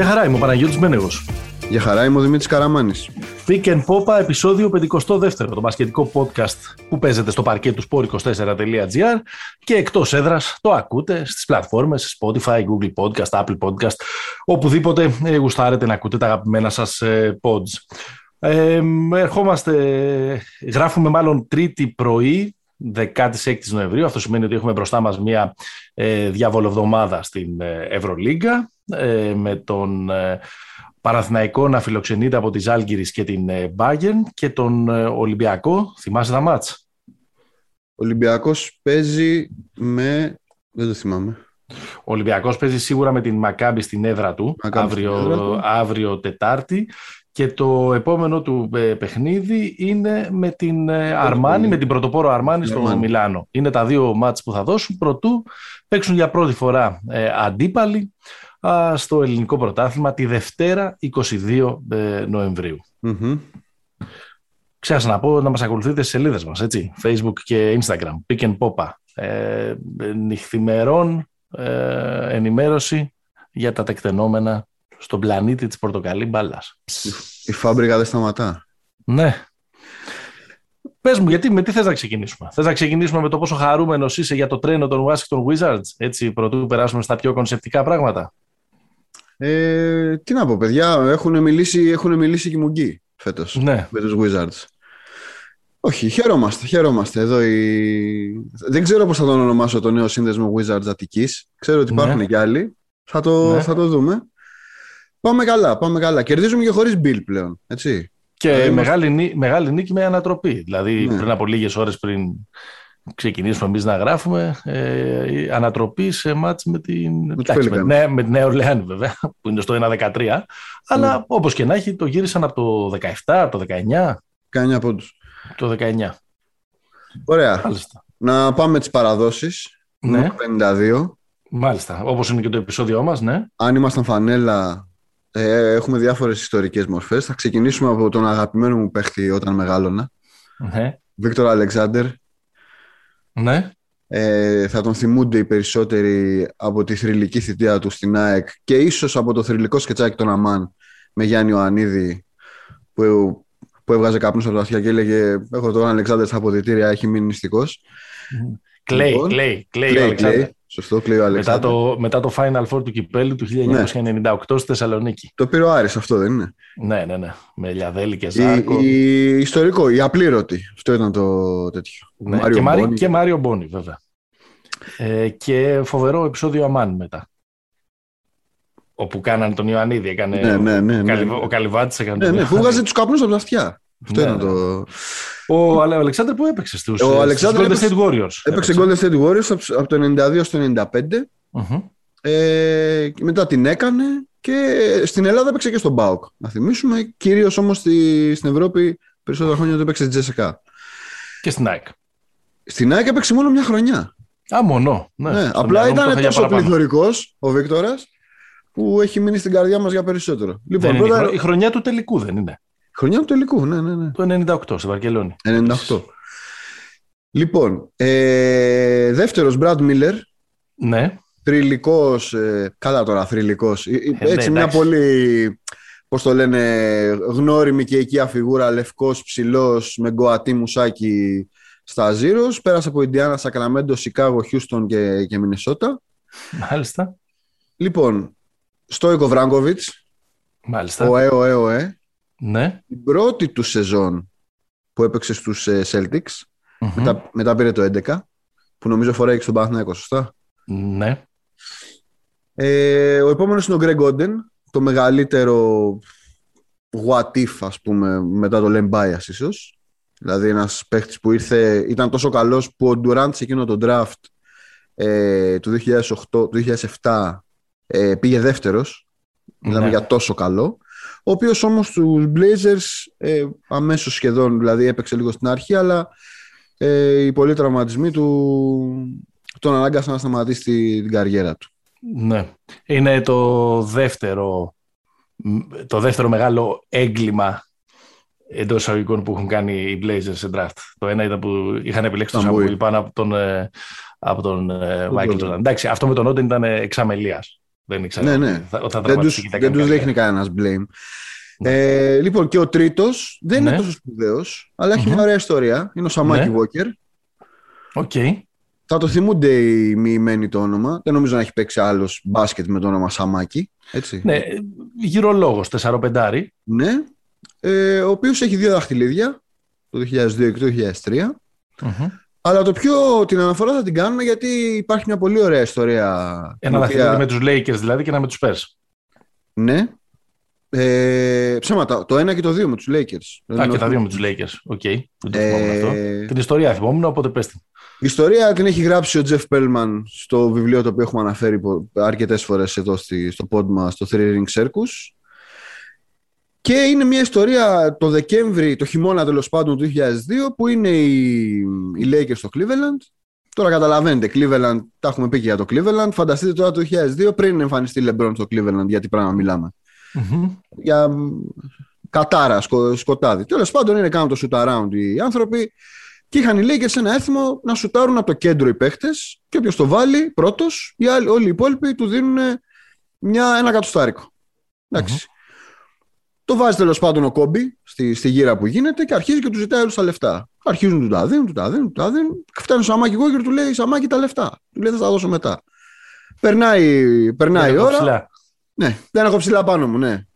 Γεια χαρά, είμαι ο Παναγιώτης Μένεγος. Γεια χαρά, είμαι ο Δημήτρης Καραμάνης. Pick and Popa, επεισόδιο 52, το μπασκετικό podcast που παίζεται στο παρκέ του sport24.gr και εκτός έδρας το ακούτε στις πλατφόρμες Spotify, Google Podcast, Apple Podcast, οπουδήποτε ε, γουστάρετε να ακούτε τα αγαπημένα σας ε, pods. Ε, ερχόμαστε, γράφουμε μάλλον τρίτη πρωί, 16 Νοεμβρίου. Αυτό σημαίνει ότι έχουμε μπροστά μας μια ε, διαβολοβδομάδα στην ε, Ευρωλίγκα ε, με τον ε, Παναθηναϊκό να φιλοξενείται από τη Ζάλγκυρης και την Bayern και τον Ολυμπιακό. Θυμάσαι τα μάτς; Ο Ολυμπιακός παίζει με... Δεν το θυμάμαι. Ο Ολυμπιακός παίζει σίγουρα με την Μακάμπη στην έδρα του, αύριο, αύριο Τετάρτη και το επόμενο του ε, παιχνίδι είναι με την ε, Αρμάνη, με την πρωτοπόρο Αρμάνη στο Μιλάνο. Είναι τα δύο μάτς που θα δώσουν πρωτού παίξουν για πρώτη φορά ε, αντίπαλοι στο ελληνικό πρωτάθλημα τη Δευτέρα 22 Νοεμβρίου. Mm-hmm. Ξέχασα να πω να μας ακολουθείτε στις σελίδες μας, έτσι, Facebook και Instagram, Pick and Popa. Ε, νυχθημερών ενημέρωση για τα τεκτενόμενα στον πλανήτη της πορτοκαλί μπάλας. Η φάμπρικα δεν σταματά. Ναι. Πες μου, γιατί με τι θες να ξεκινήσουμε; Θες να ξεκινήσουμε με το πόσο χαρούμενος είσαι για το τρένο των Washington Wizards, έτσι, πρωτού περάσουμε στα πιο κονσεπτικά πράγματα; Ε, τι να πω, παιδιά, έχουν μιλήσει, έχουν μιλήσει και μουγκοί φέτος ναι. με τους Wizards. Όχι, χαιρόμαστε, χαιρόμαστε. Εδώ η... Δεν ξέρω πώς θα τον ονομάσω το νέο σύνδεσμο Wizards Αττικής. Ξέρω ότι υπάρχουν ναι. και άλλοι. Θα το, ναι. θα το δούμε. Πάμε καλά, πάμε καλά. Κερδίζουμε και χωρίς Bill πλέον. Έτσι. Και μεγάλη, μεγάλη νίκη με ανατροπή. Δηλαδή ναι. πριν από λίγες ώρες πριν ξεκινήσουμε εμείς να γράφουμε, ε, ανατροπή σε μάτς με την, με, με, με την Νέα Ορλεάνη βέβαια, που είναι στο 1-13. Αλλά ναι. όπως και να έχει το γύρισαν από το 17, το 19. 19 πόντους. Το 19. Ωραία. Μάλιστα. Να πάμε τις παραδόσεις. Ναι. 52. Μάλιστα. Όπως είναι και το επεισόδιό μας, ναι. Αν ήμασταν φανέλα ε, έχουμε διάφορες ιστορικές μορφές. Θα ξεκινήσουμε από τον αγαπημένο μου παίχτη όταν μεγάλωνα. Ναι. Βίκτορ Αλεξάνδερ. Ναι. Ε, θα τον θυμούνται οι περισσότεροι από τη θρηλυκή θητεία του στην ΑΕΚ και ίσως από το θρηλυκό σκετσάκι των Αμάν με Γιάννη Ιωαννίδη που, που έβγαζε καπνούς από τα αυτιά και έλεγε «Έχω τον Αλεξάνδερ στα αποδητήρια, έχει μείνει νηστικός». Κλέι, κλέι, κλέι, Σωστό, κλαίει ο μετά το, μετά το Final Four του Κυπέλου του 1998 ναι. στη Θεσσαλονίκη. Το πήρε ο Άρης αυτό, δεν είναι; Ναι, ναι, ναι. Με Λιαδέλη και Ζάρκο. Η, η, ιστορικό, η απλήρωτη. Αυτό ήταν το τέτοιο. Ναι, Μάριο και, Μπόνι. και Μάριο Μπόνι, βέβαια. Ε, και φοβερό επεισόδιο Αμάν μετά. Όπου κάνανε τον Ιωαννίδη, έκανε ναι, ναι, ναι, ναι, ο, Καλυβάτης έκανε ναι, ναι, που βγάζει τους καπνούς από τα αυτιά. Αυτό ναι, ήταν ναι. το... Ο Αλεξάνδρ που έπαιξε στους, ο Golden State Warriors. Έπαιξε Golden State Warriors από το 92 στο 95. Uh-huh. Ε, μετά την έκανε και στην Ελλάδα έπαιξε και στον ΠΑΟΚ. Να θυμίσουμε, κυρίως όμως στη, στην Ευρώπη περισσότερα χρόνια το έπαιξε στη Τζέσσεκα. Και στην ΑΕΚ. Στην ΑΕΚ έπαιξε μόνο μια χρονιά. Α, μόνο. Ναι, ναι απλά ήταν τόσο πληθωρικός ο Βίκτορας που έχει μείνει στην καρδιά μας για περισσότερο. Λοιπόν, πρώτα... Η χρονιά του τελικού δεν είναι. Χρονιά του τελικού, ναι, ναι, ναι. Το 98 στη Βαρκελόνη. 98. Λοιπόν, ε, δεύτερος Μπραντ Μίλλερ. Ναι. Θρηλυκός, ε, καλά τώρα θρηλυκός. Ε, ε, έτσι μια πολύ, πώς το λένε, γνώριμη και οικία φιγούρα, λευκός, ψηλός, με γκοατή μουσάκι στα Ζήρος. Πέρασε από Ιντιάνα, Σακραμέντο, Σικάγο, Χιούστον και, και Μινεσότα. Μάλιστα. Λοιπόν, Στόικο Βράγκοβιτς. Μάλιστα. Ο ε, ο ε, ο ε. Ναι. Την πρώτη του σεζόν που έπαιξε στους ε, Celtics, μετά, μετά πήρε το 11, που νομίζω φοράει και στον Παναθηναϊκό, σωστά; Ναι. Ε, ο επόμενος είναι ο Greg Oden, το μεγαλύτερο what if, ας πούμε, μετά το Lem ίσως. Δηλαδή ένας παίχτης που ήρθε, ήταν τόσο καλός που ο Durant σε εκείνο το draft ε, του 2008, 2007 ε, πήγε δεύτερος. Ναι. για τόσο καλό ο οποίος όμως τους Blazers ε, αμέσως σχεδόν, δηλαδή έπαιξε λίγο στην αρχή, αλλά ε, οι πολλοί τραυματισμοί του τον ανάγκασαν να σταματήσει την καριέρα του. Ναι. Είναι το δεύτερο, το δεύτερο μεγάλο έγκλημα εντός εισαγωγικών που έχουν κάνει οι Blazers σε draft. Το ένα ήταν που είχαν επιλέξει τον Σαμπούι πάνω από τον, ε, από τον ε, Michael Jordan. Εντάξει, αυτό με τον Όντεν ήταν εξαμελίας. Δεν ήξερα ναι, ναι. θα, δεν τους, δεν τους δείχνει κανένας blame. Ναι. Ε, λοιπόν, και ο τρίτος δεν είναι ναι. τόσο σπουδαίος, αλλά έχει μια ωραία ιστορία. Είναι ο Σαμάκι ναι. Walker. Οκ. Θα το θυμούνται οι μοιημένοι το όνομα. Δεν νομίζω να έχει παίξει άλλος μπάσκετ με το όνομα Σαμάκι. Έτσι. Ναι, γυρολόγος, 4-5. Ναι, ε, ο οποίος έχει δύο δαχτυλίδια, το 2002 και το 2003. Αλλά το πιο την αναφορά θα την κάνουμε γιατί υπάρχει μια πολύ ωραία ιστορία. Ένα δαχτυλίδι με τους Lakers δηλαδή και ένα με τους Spurs. Ναι. Ε, ψέματα, το ένα και το δύο με τους Lakers. Α, και τα δύο με τους Lakers. Οκ. Okay. Ε... Την ιστορία θυμόμουν, οπότε πες την. Η ιστορία την έχει γράψει ο Τζεφ Πέλμαν στο βιβλίο το οποίο έχουμε αναφέρει αρκετές φορές εδώ στο pod μας, το Three Ring Circus. Και είναι μια ιστορία το Δεκέμβρη, το χειμώνα τέλος πάντων του 2002, που είναι οι, οι Lakers στο Cleveland. Τώρα καταλαβαίνετε, Cleveland, τα έχουμε πει και για το Cleveland. Φανταστείτε τώρα το 2002 πριν εμφανιστεί LeBron στο Cleveland, γιατί πράγμα μιλάμε. Mm-hmm. Για κατάρα, σκο, σκοτάδι. Τέλος πάντων είναι κάνω το shoot around οι άνθρωποι. Και είχαν οι Lakers ένα έθιμο να σουτάρουν από το κέντρο οι παίχτες και όποιος το βάλει πρώτος, όλοι οι υπόλοιποι του δίνουν μια, ένα κατοστάρικο. Εντάξει. Το βάζει τέλος πάντων ο Κόμπι στη, στη γύρα που γίνεται και αρχίζει και του ζητάει όλους τα λεφτά. Αρχίζουν του τα δίνουν, του τα δίνουν, του τα δίνουν. Φτάνει ο Σαμάκι εγώ και του λέει Σαμάκι τα λεφτά. Του λέει θα τα δώσω μετά. Περνάει, περνάει η ώρα. Ψηλά. Ναι, δεν έχω ψηλά πάνω μου, ναι.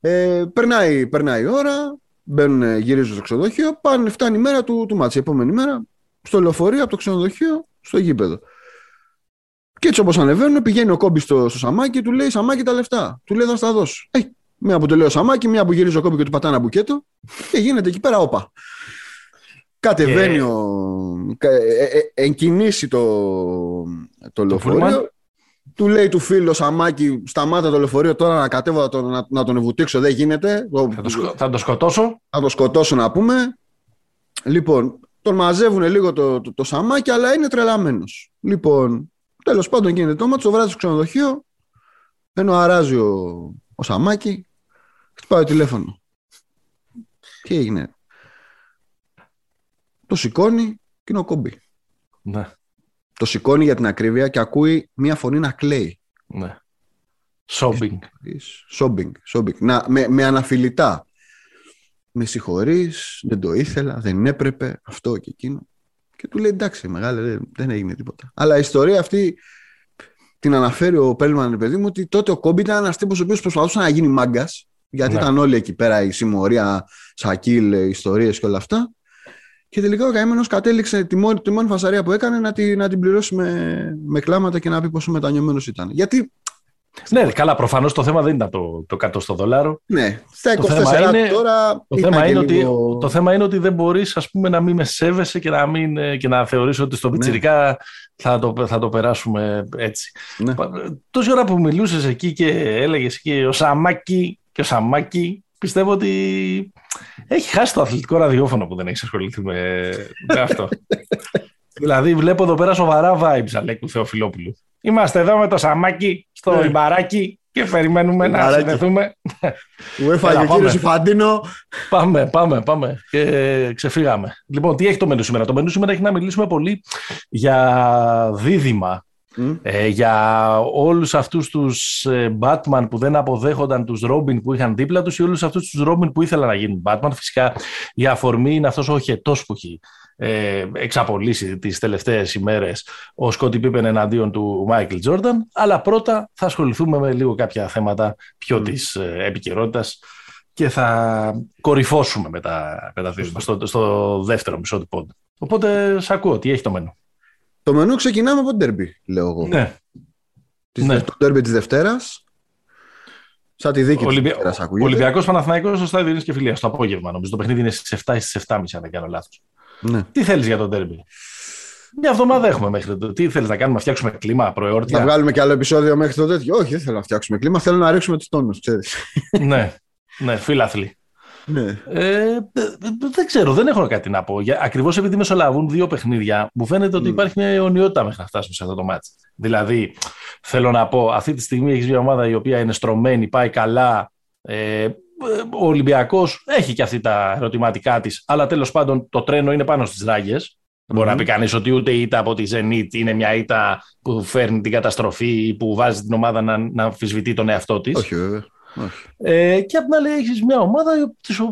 Ε, περνάει, περνάει η ώρα, Μπαίνουν, γυρίζουν στο ξενοδοχείο, πάνε, φτάνει η μέρα του, του μάτσα. Η επόμενη μέρα στο λεωφορείο από το ξενοδοχείο στο γήπεδο. Και έτσι όπως ανεβαίνουν, πηγαίνει ο κόμπι στο, στο Σαμάκι, του λέει Σαμάκι τα λεφτά. Του λέει θα στα δώσω. Ε, μία που το λέει ο Σαμάκι, μία που γυρίζει ο κόμπι και του πατά ένα μπουκέτο και γίνεται εκεί πέρα όπα. Κατεβαίνει ο. Ε, ε, εγκινήσει το, το λεωφορείο. Του λέει του φίλου Σαμάκη, σταμάτα το λεωφορείο τώρα να κατέβω να, να τον βουτήξω, δεν γίνεται. Θα το, θα το σκοτώσω. Θα το σκοτώσω να πούμε. Λοιπόν, τον μαζεύουν λίγο το, το, το Σαμάκη, αλλά είναι τρελαμένος. Λοιπόν, τέλος πάντων γίνεται το μάτι, το βράδυ στο ξενοδοχείο, ενώ αράζει ο, ο Σαμάκη, χτυπάει το τηλέφωνο. Τι έγινε. Το σηκώνει και είναι ο κόμπι. Ναι. Το σηκώνει για την ακρίβεια και ακούει μία φωνή να κλαίει. Ναι. Σόμπινγκ. Σόμπινγκ. Σόμπινγκ. Να, με, με αναφιλητά. Με συγχωρείς, δεν το ήθελα, δεν έπρεπε, αυτό και εκείνο. Και του λέει εντάξει, μεγάλε, δεν, δεν έγινε τίποτα. Αλλά η ιστορία αυτή την αναφέρει ο Πέλμαν, παιδί μου, ότι τότε ο Κόμπι ήταν ένας τύπος ο οποίος προσπαθούσε να γίνει μάγκας. Γιατί ναι. ήταν όλοι εκεί πέρα η συμμορία, Σακίλ, ιστορίες και όλα αυτά. Και τελικά ο καημένος κατέληξε τη μόνη, τη μόνη φασαρία που έκανε να, τη, να την πληρώσει με, με κλάματα και να πει πόσο μετανιωμένος ήταν. Γιατί. Ναι, καλά, προφανώς το θέμα δεν ήταν το, το κάτω στο δολάριο. Ναι, στα 24 το είναι, τώρα. Το θέμα, είναι ότι, το θέμα είναι ότι δεν μπορείς να μην με σέβεσαι και να, μην, και να θεωρείς ότι στο πιτσιρικά ναι. θα, το, θα το περάσουμε έτσι. Ναι. Τόση ώρα που μιλούσες εκεί και έλεγες εκεί ο Σαμάκι και ο Σαμάκι, πιστεύω ότι έχει χάσει το αθλητικό ραδιόφωνο που δεν έχει ασχοληθεί με, αυτό. δηλαδή βλέπω εδώ πέρα σοβαρά vibes Αλέκου Θεοφιλόπουλου. Είμαστε εδώ με το Σαμάκι στο ναι. Ιμπαράκι και περιμένουμε να συνδεθούμε. Μου έφαγε ο κύριος Ιφαντίνο. Πάμε, πάμε, πάμε. Και ξεφύγαμε. Λοιπόν, τι έχει το μενού σήμερα; Το μενού σήμερα έχει να μιλήσουμε πολύ για δίδυμα ε, για όλους αυτούς τους ε, Batman που δεν αποδέχονταν τους Robin που είχαν δίπλα τους ή όλους αυτούς τους Robin που ήθελαν να γίνουν Batman. Φυσικά η αφορμή είναι αυτός ο χετός που έχει ε, εξαπολύσει τις τελευταίες ημέρες ο Σκότι Πίπεν εναντίον του Μάικλ Τζόρνταν. Αλλά πρώτα θα ασχοληθούμε με λίγο κάποια θέματα πιο mm. της ε, επικαιρότητας και θα κορυφώσουμε με τα, με στο, στο δεύτερο μισό του πόντου. Οπότε, σ' ακούω, τι έχει το μένω. Το μενού ξεκινάμε από το ντέρμπι, λέω εγώ. Ναι. Της, ναι. Το ντέρμπι της Δευτέρας. Σαν τη δίκη Ολυμπια... της ακούγεται. Ολυμπιακός Παναθηναϊκός στο στάδιο Ειρήνης και Φιλίας, το απόγευμα. Νομίζω το παιχνίδι είναι στις 7 ή στις 7.30 αν δεν κάνω λάθος. Ναι. Τι θέλεις για το ντέρμπι; Μια εβδομάδα έχουμε μέχρι το. Τι θέλεις να κάνουμε, να φτιάξουμε κλίμα προεόρτια; Να βγάλουμε και άλλο επεισόδιο μέχρι το τέτοιο; Όχι, δεν θέλω να φτιάξουμε κλίμα. Θέλω να ρίξουμε τους τόνους, ξέρεις. ναι, ναι, φίλαθλοι. Ναι. Ε, δεν ξέρω, δεν έχω κάτι να πω. Ακριβώς επειδή μεσολαβούν δύο παιχνίδια, μου φαίνεται ότι mm. υπάρχει μια αιωνιότητα μέχρι να φτάσουμε σε αυτό το μάτι. Δηλαδή, θέλω να πω, αυτή τη στιγμή έχεις μια ομάδα η οποία είναι στρωμένη, πάει καλά. Ε, ο Ολυμπιακός έχει και αυτή τα ερωτηματικά της, αλλά τέλος πάντων το τρένο είναι πάνω στις ράγες. Μπορεί να πει κανείς ότι ούτε η ήττα από τη Zenit είναι μια ήττα που φέρνει την καταστροφή ή που βάζει την ομάδα να, να αμφισβητεί τον εαυτό της. Όχι, βέβαια. Ε, και απ' την άλλη, έχεις μια ομάδα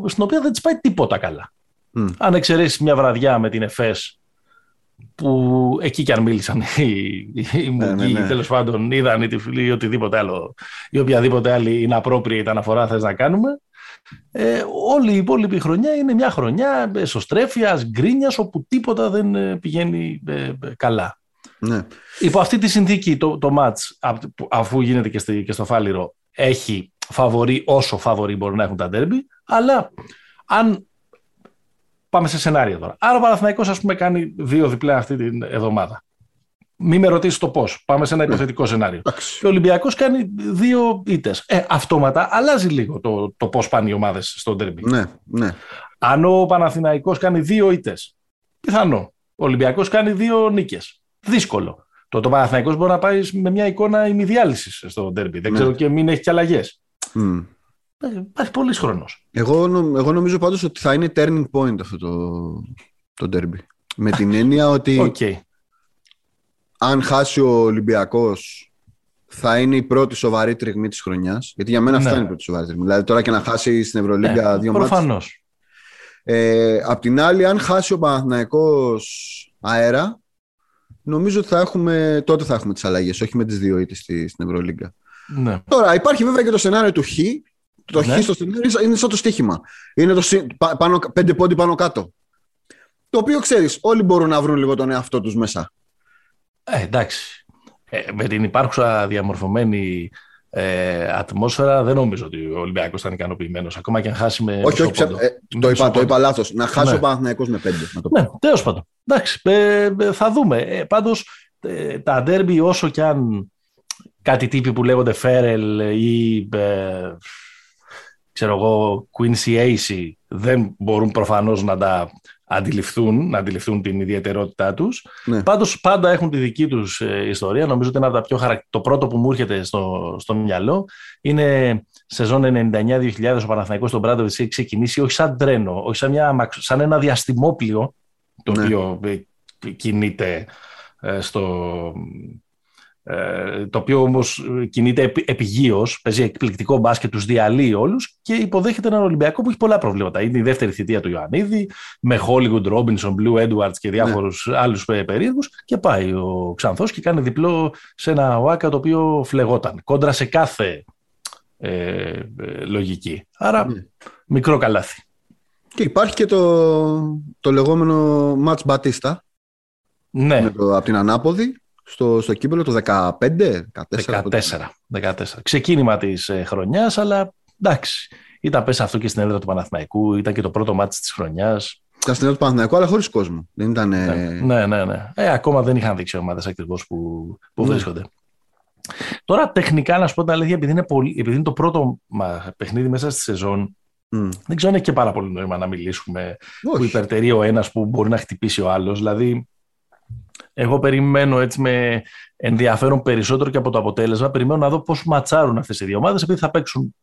στην οποία δεν της πάει τίποτα καλά. Mm. Αν εξαιρέσεις μια βραδιά με την ΕΦΕΣ που εκεί κι αν μίλησαν οι, οι ναι, ναι, ναι. τέλος πάντων είδαν ή τυφλοί ή οτιδήποτε άλλο ή οποιαδήποτε άλλη είναι appropriate αναφορά θες να κάνουμε ε, όλη η υπόλοιπη χρονιά είναι μια χρονιά εσωστρέφειας, γκρίνιας όπου τίποτα δεν ε, πηγαίνει ε, ε, καλά. Ναι. Υπό αυτή τη συνθήκη το, το match αφού γίνεται και, στη, και στο Φάληρο έχει φαβορή όσο φαβορή μπορεί να έχουν τα ντέρμπι αλλά αν Πάμε σε σενάριο τώρα. Άρα ο Παναθηναϊκός ας πούμε κάνει δύο διπλά αυτή την εβδομάδα. Μην με ρωτήσεις το πώς. Πάμε σε ένα ναι. υποθετικό σενάριο. Και ο Ολυμπιακός κάνει δύο ήττες. Ε, αυτόματα αλλάζει λίγο το, το πώς πάνε οι ομάδες στο ντερμπι. Ναι, ναι. Αν ο Παναθηναϊκός κάνει δύο ήττες, πιθανό. Ο Ολυμπιακός κάνει δύο νίκες. Δύσκολο. Το, το Παναθηναϊκός μπορεί να πάει με μια εικόνα ημιδιάλυσης στο ντερμπι. Δεν ναι. ξέρω και μην έχει και αλλαγές. Mm. Υπάρχει πολλή χρόνος. Εγώ, εγώ νομίζω πάντως ότι θα είναι turning point αυτό το, το derby. Με την έννοια ότι okay. αν χάσει ο Ολυμπιακός, θα είναι η πρώτη σοβαρή τριγμή της χρονιάς. Γιατί για μένα ναι. αυτά είναι η πρώτη σοβαρή τριγμή. Δηλαδή τώρα και να χάσει στην Ευρωλίγκα ναι, δύο μάτια. Προφανώς. Ε, απ' την άλλη, αν χάσει ο Παναθηναϊκός αέρα, νομίζω ότι θα έχουμε, τότε θα έχουμε τις αλλαγές, όχι με τις δύο ήττες στην Ευρωλίγκα. Ναι. Τώρα, υπάρχει βέβαια και το σενάριο του Χ, το ναι. χ στο σενάριο είναι σαν το στοίχημα. Είναι το πάνω, πέντε πόντι πάνω κάτω. Το οποίο ξέρεις, όλοι μπορούν να βρουν λίγο τον εαυτό τους μέσα. Ε, εντάξει. Ε, με την υπάρχουσα διαμορφωμένη ε, ατμόσφαιρα δεν νομίζω ότι ο Ολυμπιακός ήταν ικανοποιημένος. Ακόμα και αν χάσει με. Όχι, όχι. Ε, το, είπα, το είπα λάθος. Να χάσει ναι. ο Παναθηναϊκός με πέντε. Ναι, τέλος πάντων. Εντάξει, ε, ε, θα δούμε. Ε, Πάντως τα ντέρμπι, όσο κι αν κάτι τύποι που λέγονται Φέρελ ή ξέρω εγώ, Quincy Acey δεν μπορούν προφανώς να τα αντιληφθούν, να αντιληφθούν την ιδιαιτερότητά τους. Ναι. Πάντως πάντα έχουν τη δική τους ε, ιστορία. Νομίζω ότι είναι από τα πιο χαρακ... Το πρώτο που μου έρχεται στο, στο μυαλό είναι σεζόν 99-2000 ο Παναθηναϊκός στον Μπράντοβιτς έχει ξεκινήσει όχι σαν τρένο, όχι σαν, μια, σαν ένα διαστημόπλιο το ναι. οποίο ε, κινείται ε, στο, ε, το οποίο όμως κινείται επιγείως, παίζει εκπληκτικό μπάσκετ, τους διαλύει όλους και υποδέχεται έναν Ολυμπιακό που έχει πολλά προβλήματα. Είναι η δεύτερη θητεία του Ιωαννίδη, με Hollywood Robinson, Blue Edwards και διάφορους ναι. άλλους περίεργους. Και πάει ο Ξανθός και κάνει διπλό σε ένα ΟΑΚΑ το οποίο φλεγόταν. Κόντρα σε κάθε ε, ε λογική. Άρα, ναι. μικρό καλάθι. Και υπάρχει και το, το λεγόμενο Match Batista. Ναι. Με το, από την ανάποδη στο, στο κύπελο το 15, 14. 14, 14. Ξεκίνημα της ε, χρονιάς, αλλά εντάξει. Ήταν πέσα αυτό και στην έδρα του Παναθηναϊκού, ήταν και το πρώτο μάτι της χρονιάς. Ήταν στην έδρα του Παναθηναϊκού, αλλά χωρίς κόσμο. Δεν ήταν. Ναι, ναι, ναι. ναι. Ε, ακόμα δεν είχαν δείξει ομάδες ακριβώς που, που ναι. βρίσκονται. Τώρα, τεχνικά, να σου πω την αλήθεια, επειδή είναι, πολύ, επειδή είναι το πρώτο μα, παιχνίδι μέσα στη σεζόν, mm. δεν ξέρω αν έχει και πάρα πολύ νόημα να μιλήσουμε Όχι. που υπερτερεί ο ένας που μπορεί να χτυπήσει ο άλλος. Δηλαδή, εγώ περιμένω έτσι με ενδιαφέρον περισσότερο και από το αποτέλεσμα. Περιμένω να δω πώς ματσάρουν αυτές οι δύο ομάδες, επειδή θα παίξουν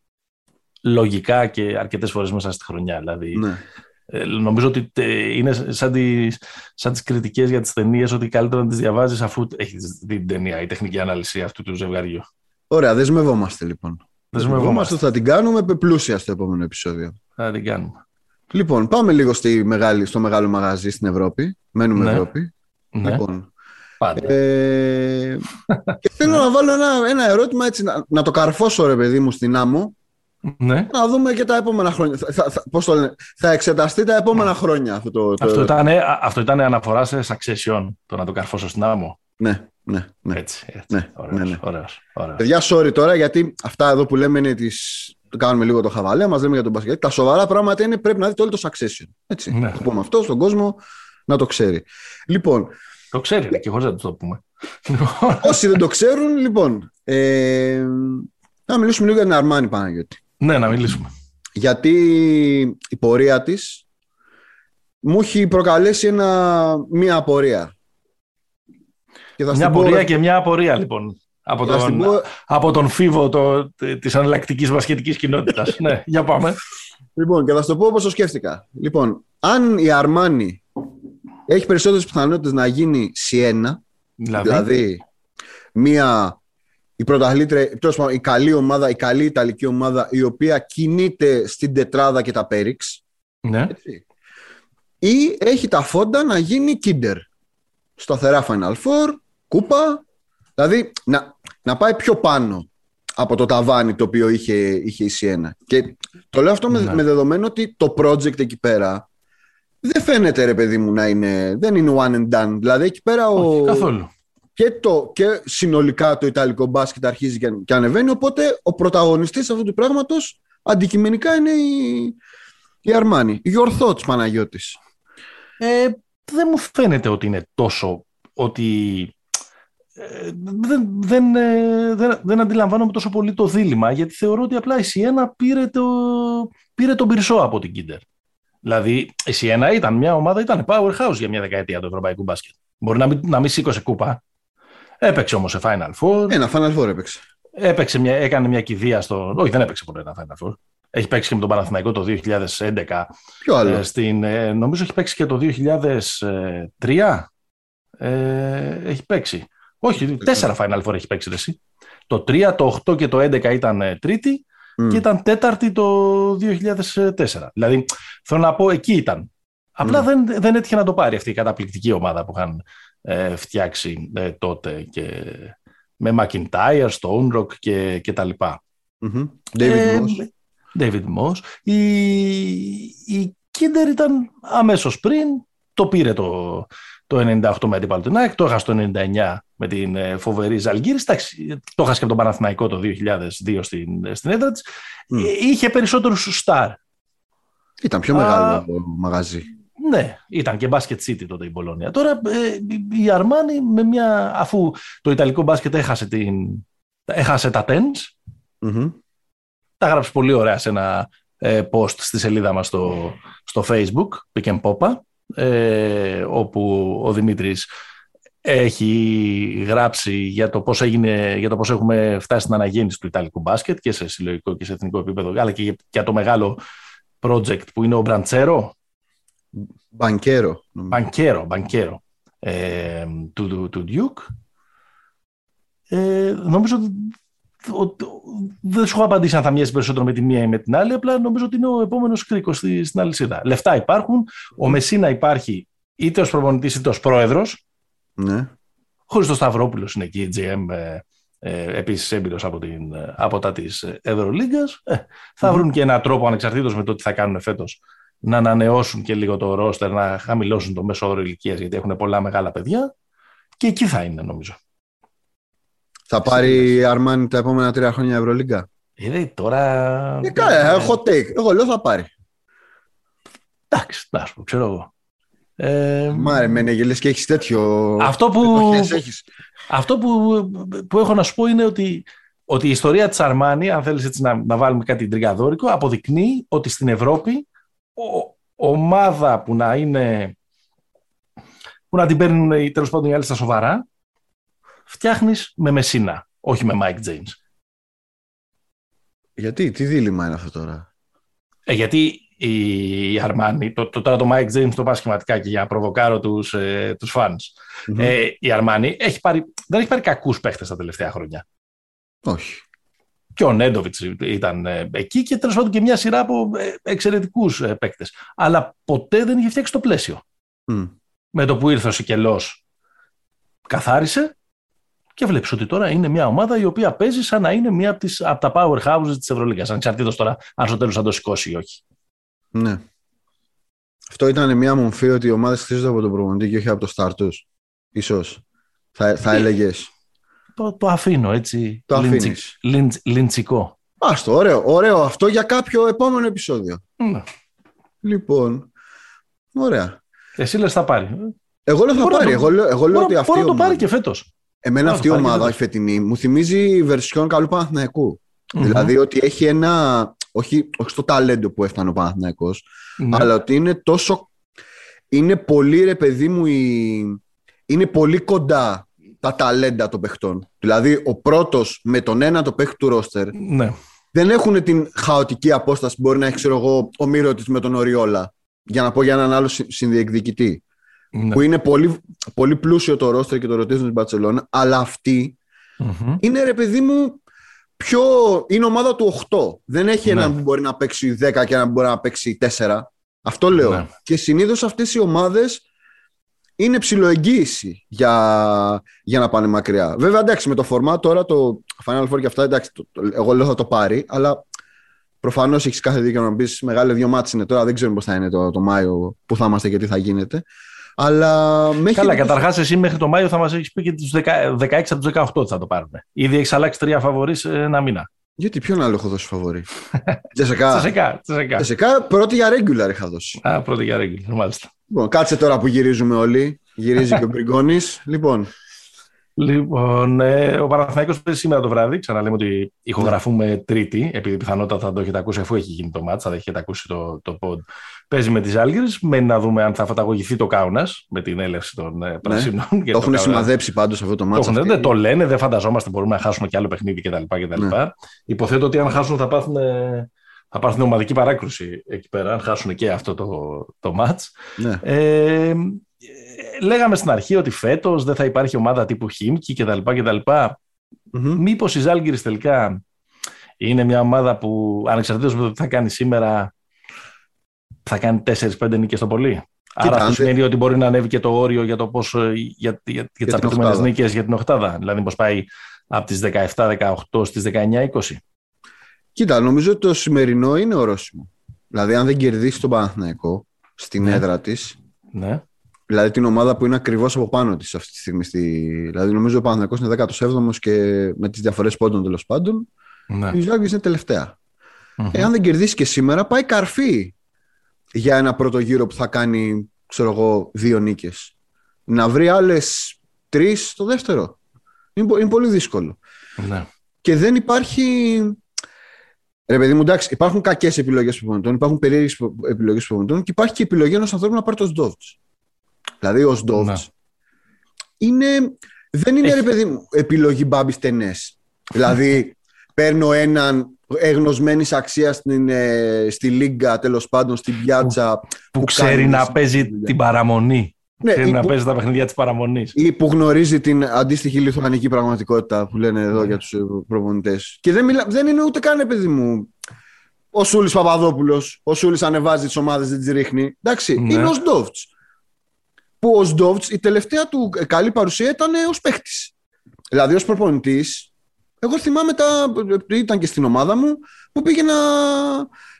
λογικά και αρκετές φορές μέσα στη χρονιά. Δηλαδή, ναι. ε, νομίζω ότι είναι σαν, τις, σαν τις κριτικές για τις ταινίες ότι καλύτερα να τις διαβάζεις αφού έχει δει την ταινία, η τεχνική ανάλυση αυτού του ζευγαριού. Ωραία, δεσμευόμαστε λοιπόν. Δεσμευόμαστε. Θα την κάνουμε πλούσια στο επόμενο επεισόδιο. Θα την κάνουμε. Λοιπόν, πάμε λίγο στη μεγάλη, στο μεγάλο μαγαζί στην Ευρώπη. Μένουμε ναι. Ευρώπη. Ναι. Λοιπόν, Ε, και θέλω να βάλω ένα, ένα ερώτημα έτσι, να, να, το καρφώσω ρε παιδί μου στην άμμο. Ναι. Να δούμε και τα επόμενα χρόνια. Θα, θα, πώς το λένε, θα εξεταστεί τα επόμενα χρόνια αυτό το, το αυτό, ήταν, αυτό ήταν αναφορά σε succession, το να το καρφώσω στην άμμο. Ναι, ναι, ναι. Έτσι, έτσι. Ναι, ωραίος, ναι, ναι. Ωραίος, ωραίος. Παιδιά, sorry τώρα, γιατί αυτά εδώ που λέμε είναι τις... Το κάνουμε λίγο το χαβαλέ, μας λέμε για τον μπασκετ. Τα σοβαρά πράγματα είναι πρέπει να δείτε όλο το succession. Έτσι. Ναι. Το πούμε αυτό στον κόσμο να το ξέρει. Λοιπόν, το ξέρει και χωρίς να το πούμε. Όσοι δεν το ξέρουν, λοιπόν, ε, να μιλήσουμε λίγο για την Αρμάνη Παναγιώτη. Ναι, να μιλήσουμε. Γιατί η πορεία της μου έχει προκαλέσει ένα, μία απορία. Και θα μια απορία και μια απορία, λοιπόν. Από τον, από τον φίβο το, της αναλλακτικής βασχετικής κοινότητας. ναι, για πάμε. Λοιπόν, και θα σου το πω όπως το σκέφτηκα. Λοιπόν, αν η Αρμάνη έχει περισσότερες πιθανότητες να γίνει Σιένα. Δηλαδή, δηλαδή μία η πρωταθλήτρια, η καλή ομάδα, η καλή Ιταλική ομάδα η οποία κινείται στην τετράδα και τα πέριξ. Ναι. Ή έχει τα φόντα να γίνει Kinder. Σταθερά Final Four, κούπα. Δηλαδή να, να πάει πιο πάνω από το ταβάνι το οποίο είχε, είχε η Σιένα. Και το λέω αυτό με, ναι. με δεδομένο ότι το project εκεί πέρα δεν φαίνεται ρε παιδί μου να είναι, δεν είναι one and done. Δηλαδή εκεί πέρα ο, καθόλου και, το, και συνολικά το Ιταλικό μπάσκετ αρχίζει και, και ανεβαίνει. Οπότε ο πρωταγωνιστής αυτού του πράγματος αντικειμενικά είναι η, η Αρμάνη. Your thoughts, Παναγιώτης. Ε, δεν μου φαίνεται ότι είναι τόσο ότι ε, δεν, δεν, ε, δεν, δεν αντιλαμβάνομαι τόσο πολύ το δίλημα γιατί θεωρώ ότι απλά η Σιένα πήρε, το, πήρε τον πυρσό από την Κίντερ. Δηλαδή η Σιένα ήταν μια ομάδα, ήταν powerhouse για μια δεκαετία του ευρωπαϊκού μπάσκετ. Μπορεί να μην, να μην σήκωσε κούπα, Έπαιξε όμως σε Final Four. Ένα Final Four έπαιξε. έπαιξε μια, έκανε μια κηδεία στο. Όχι, δεν έπαιξε ποτέ ένα Final Four. Έχει παίξει και με τον Παναθηναϊκό το 2011. Ποιο άλλο; Ε, στην, ε, νομίζω έχει παίξει και το 2003. Ε, έχει παίξει. Όχι, τέσσερα Final Four έχει παίξει εσύ. Το 3, το 8 και το 11 ήταν ε, τρίτη mm. και ήταν τέταρτη το 2004. Δηλαδή, θέλω να πω, εκεί ήταν. Απλά mm. δεν, δεν έτυχε να το πάρει αυτή η καταπληκτική ομάδα που είχαν ε, φτιάξει ε, τότε και με McIntyre, Stone Rock και, και τα λοιπά. Mm-hmm. David ε, Moss. David Moss. Η, η Kinder ήταν αμέσως πριν, το πήρε το, το 98 με την Παλτινάκ, το έχασε το 99 με την ε, φοβερή Ζαλγκύρη, το έχασε και από τον Παναθηναϊκό το 2002 στην, στην έδρα της. Mm. Είχε περισσότερους στάρ. Ήταν πιο μεγάλο το μαγαζί. Ναι, ήταν και μπάσκετ City τότε η Πολωνία. Τώρα ε, η Αρμάνη με μια, αφού το Ιταλικό μπάσκετ έχασε, την, έχασε τα tens, τα γράψει πολύ ωραία σε ένα ε, post στη σελίδα μας στο, στο facebook, Pick and ε, όπου ο Δημήτρης έχει γράψει για το, πώς έγινε, για το πώς έχουμε φτάσει στην αναγέννηση του Ιταλικού μπάσκετ και σε συλλογικό και σε εθνικό επίπεδο, αλλά και για το μεγάλο project που είναι ο Μπραντσέρο, Μπανκέρο. Μπανκέρο, μπανκέρο. Ε, του, του, του Duke. Ε, νομίζω ότι δεν σου έχω απαντήσει αν θα μοιάζει περισσότερο με τη μία ή με την άλλη. Απλά νομίζω ότι είναι ο επόμενος κρίκος στη, στην αλυσίδα. Λεφτά υπάρχουν. Ο Μεσίνα υπάρχει είτε ως προπονητής είτε ως πρόεδρος. Ναι. Χωρίς το Σταυρόπουλο είναι εκεί, GM, ε, ε, επίσης έμπειρος από, από τα της Ευρωλίγκας. Ε, θα βρουν και έναν τρόπο ανεξαρτήτως με το τι θα κάνουν φέτος να ανανεώσουν και λίγο το ρόστερ, να χαμηλώσουν το μέσο όρο ηλικίας, γιατί έχουν πολλά μεγάλα παιδιά. Και εκεί θα είναι, νομίζω. Θα πάρει η Αρμάνι τα επόμενα τρία χρόνια Ευρωλίγκα. Ε, τώρα. Ε, καλά, έχω take. Εγώ λέω θα πάρει. Εντάξει, να σου ξέρω εγώ. Ε, Μάρε, με λες και έχεις τέτοιο... Αυτό που, αυτό που, που έχω να σου πω είναι ότι, ότι η ιστορία της Αρμάνι, αν θέλεις έτσι να, να βάλουμε κάτι τριγκαδόρικο, αποδεικνύει ότι στην Ευρώπη ομάδα που να είναι που να την παίρνουν τέλος πάντων οι άλλοι στα σοβαρά, φτιάχνεις με Μεσίνα, όχι με Mike James. Γιατί, τι δίλημα είναι αυτό τώρα; Ε, γιατί η Αρμάνι, το, το, τώρα το Mike James το πάω σχηματικά και για να προβοκάρω τους, ε, τους fans. Ε, η Αρμάνι έχει πάρει, δεν έχει πάρει κακούς παίχτες τα τελευταία χρόνια. Όχι και ο Νέντοβιτς ήταν ε, εκεί και τέλος πάντων και μια σειρά από ε, εξαιρετικούς ε, παίκτες. Αλλά ποτέ δεν είχε φτιάξει το πλαίσιο. Με το που ήρθε ο Σικελός, καθάρισε και βλέπεις ότι τώρα είναι μια ομάδα η οποία παίζει σαν να είναι μια από, τις, από τα powerhouses της Ευρωλίγα. Ανεξαρτήτω τώρα αν στο τέλος θα το σηκώσει ή όχι. Ναι. Αυτό ήταν μια μορφή ότι οι ομάδες χτίζονται από τον προπονητή και όχι από το στάρ τους. σω. Θα, θα έλεγες το, το αφήνω έτσι. Το λιντσι, λιντσι, λιντσικό. Άστο, ωραίο, ωραίο αυτό για κάποιο επόμενο επεισόδιο. Ναι. Λοιπόν, ωραία. Εσύ λες θα πάρει. Εγώ λέω θα πάρει. εγώ λέω, εγώ λέω ότι αυτή μπορεί να το πάρει και φέτος. Εμένα αυτή η ομάδα, η φετινή, μου θυμίζει βερσιόν καλού Παναθηναϊκού. Mm-hmm. Δηλαδή ότι έχει ένα, όχι, όχι στο ταλέντο που έφτανε ο Παναθηναϊκός, mm-hmm. αλλά ότι είναι τόσο, είναι πολύ ρε παιδί μου, η... είναι πολύ κοντά τα ταλέντα των παιχτών. Δηλαδή, ο πρώτος με τον ένα το παίχτη του ρόστερ ναι. δεν έχουν την χαοτική απόσταση που μπορεί να έχει, ξέρω εγώ, ο Μύρο με τον Οριόλα. Για να πω για έναν άλλο συνδιεκδικητή. Ναι. που είναι πολύ, πολύ πλούσιο το ρόστερ και το ρωτήσουν στην Μπαρσελόνα, αλλά είναι ρε παιδί μου πιο. είναι ομάδα του 8. Δεν έχει ναι. έναν που μπορεί να παίξει 10 και έναν που μπορεί να παίξει 4. Αυτό λέω. Ναι. Και συνήθως αυτές οι ομάδες είναι ψηλοεγγύηση για, για να πάνε μακριά. Βέβαια, εντάξει, με το φορμά τώρα το Final Four και αυτά, εντάξει, το, το, εγώ λέω θα το πάρει, αλλά προφανώς έχεις κάθε δίκιο να πεις μεγάλε δύο μάτσε είναι τώρα. Δεν ξέρουμε πώς θα είναι το, το Μάιο, που θα είμαστε και τι θα γίνεται. Αλλά μέχρι Καλά, καταρχάς, εσύ μέχρι το Μάιο θα μας έχεις πει και τους 16 από τους 18 θα το πάρουμε. Ήδη έχεις αλλάξει τρία φαβορή σε ένα μήνα. Γιατί ποιον άλλο έχω δώσει φαβορή; Τζεσεκά. Τζεσεκά. Τζεσεκά πρώτη για regular είχα δώσει. Α, πρώτη για regular, μάλιστα. Λοιπόν, κάτσε τώρα που γυρίζουμε όλοι. Γυρίζει και ο Μπριγκόνης. λοιπόν. Λοιπόν, ε, ο Παναθηναϊκός παίζει σήμερα το βράδυ. Ξαναλέμε ότι ηχογραφούμε Τρίτη, επειδή πιθανότατα θα το έχετε ακούσει αφού έχει γίνει το μάτς, θα έχετε ακούσει το, το pod. Παίζει με τις Άλγηρε. Μένει να δούμε αν θα φωταγωγηθεί το Κάουνας με την έλευση των ε, ναι. Πρασίνων. το, το έχουν σημαδέψει πάντως αυτό το μάτσο. Το, δεν το λένε, δεν φανταζόμαστε μπορούμε να χάσουμε κι άλλο παιχνίδι κτλ. κτλ. Ναι. Υποθέτω ότι αν χάσουν θα πάθουν, θα πάθουν ομαδική παράκρουση εκεί πέρα, αν χάσουν και αυτό το, το μάτς. Ναι. Ε, λέγαμε στην αρχή ότι φέτος δεν θα υπάρχει ομάδα τύπου Χίμκι κτλ. κτλ. Mm-hmm. Μήπως η Ζάλγκυρη τελικά είναι μια ομάδα που ανεξαρτήτως με το τι θα κάνει σήμερα θα κάνει 4-5 νίκες το πολύ. Άρα αυτό σημαίνει ότι μπορεί να ανέβει και το όριο για, το πώς, ε, για, για, για, τις απαιτούμενες νίκες για την οκτάδα. Δηλαδή πώς πάει από τις 17-18 στις 19-20. Κοίτα, νομίζω ότι το σημερινό είναι ορόσημο. Δηλαδή αν δεν κερδίσει τον Παναθηναϊκό στην ναι. έδρα της, ναι. Δηλαδή την ομάδα που είναι ακριβώς από πάνω της αυτή τη στιγμή. Στη... Δηλαδή νομίζω ο Παναθυνακό είναι 17ο και με τις διαφορές πόντων τέλος πάντων. Ναι. Η Ζάγκης είναι τελευταία. Mm-hmm. Εάν δεν κερδίσει και σήμερα, πάει καρφί για ένα πρώτο γύρο που θα κάνει, ξέρω εγώ, δύο νίκες. Να βρει άλλες τρεις στο δεύτερο. Είναι, είναι πολύ δύσκολο. Ναι. Και δεν υπάρχει. Ρε παιδί μου, εντάξει, υπάρχουν κακές επιλογές προπονητών, υπάρχουν περίεργες επιλογές προπονητών και υπάρχει και επιλογή ενός ανθρώπου να πάρει το Σντόβτ. Δηλαδή ο Σντόβτ. Ναι. Είναι, δεν είναι ρε παιδί μου επιλογή μπάμπη ταινέ. δηλαδή παίρνω έναν εγνωσμένης αξίας στην, ε, στη Λίγκα, τέλος πάντων στην πιάτσα. Που, που, ξέρει να παίζει την παραμονή. Ναι, ξέρει να παίζει τα παιχνίδια της παραμονής. Ή που γνωρίζει την αντίστοιχη λιθουανική πραγματικότητα που λένε εδώ ναι. για τους ε, προπονητές. Και δεν, μιλά, δεν είναι ούτε καν, παιδί μου, ο Σούλης Παπαδόπουλος. Ο Σούλης ανεβάζει τις ομάδες, δεν τις ρίχνει. Εντάξει, ναι. είναι ο Σντόβτ που ο Σντόβτ η τελευταία του καλή παρουσία ήταν ως παίχτης. Δηλαδή ως προπονητής, εγώ θυμάμαι τα. ήταν και στην ομάδα μου που πήγαινα,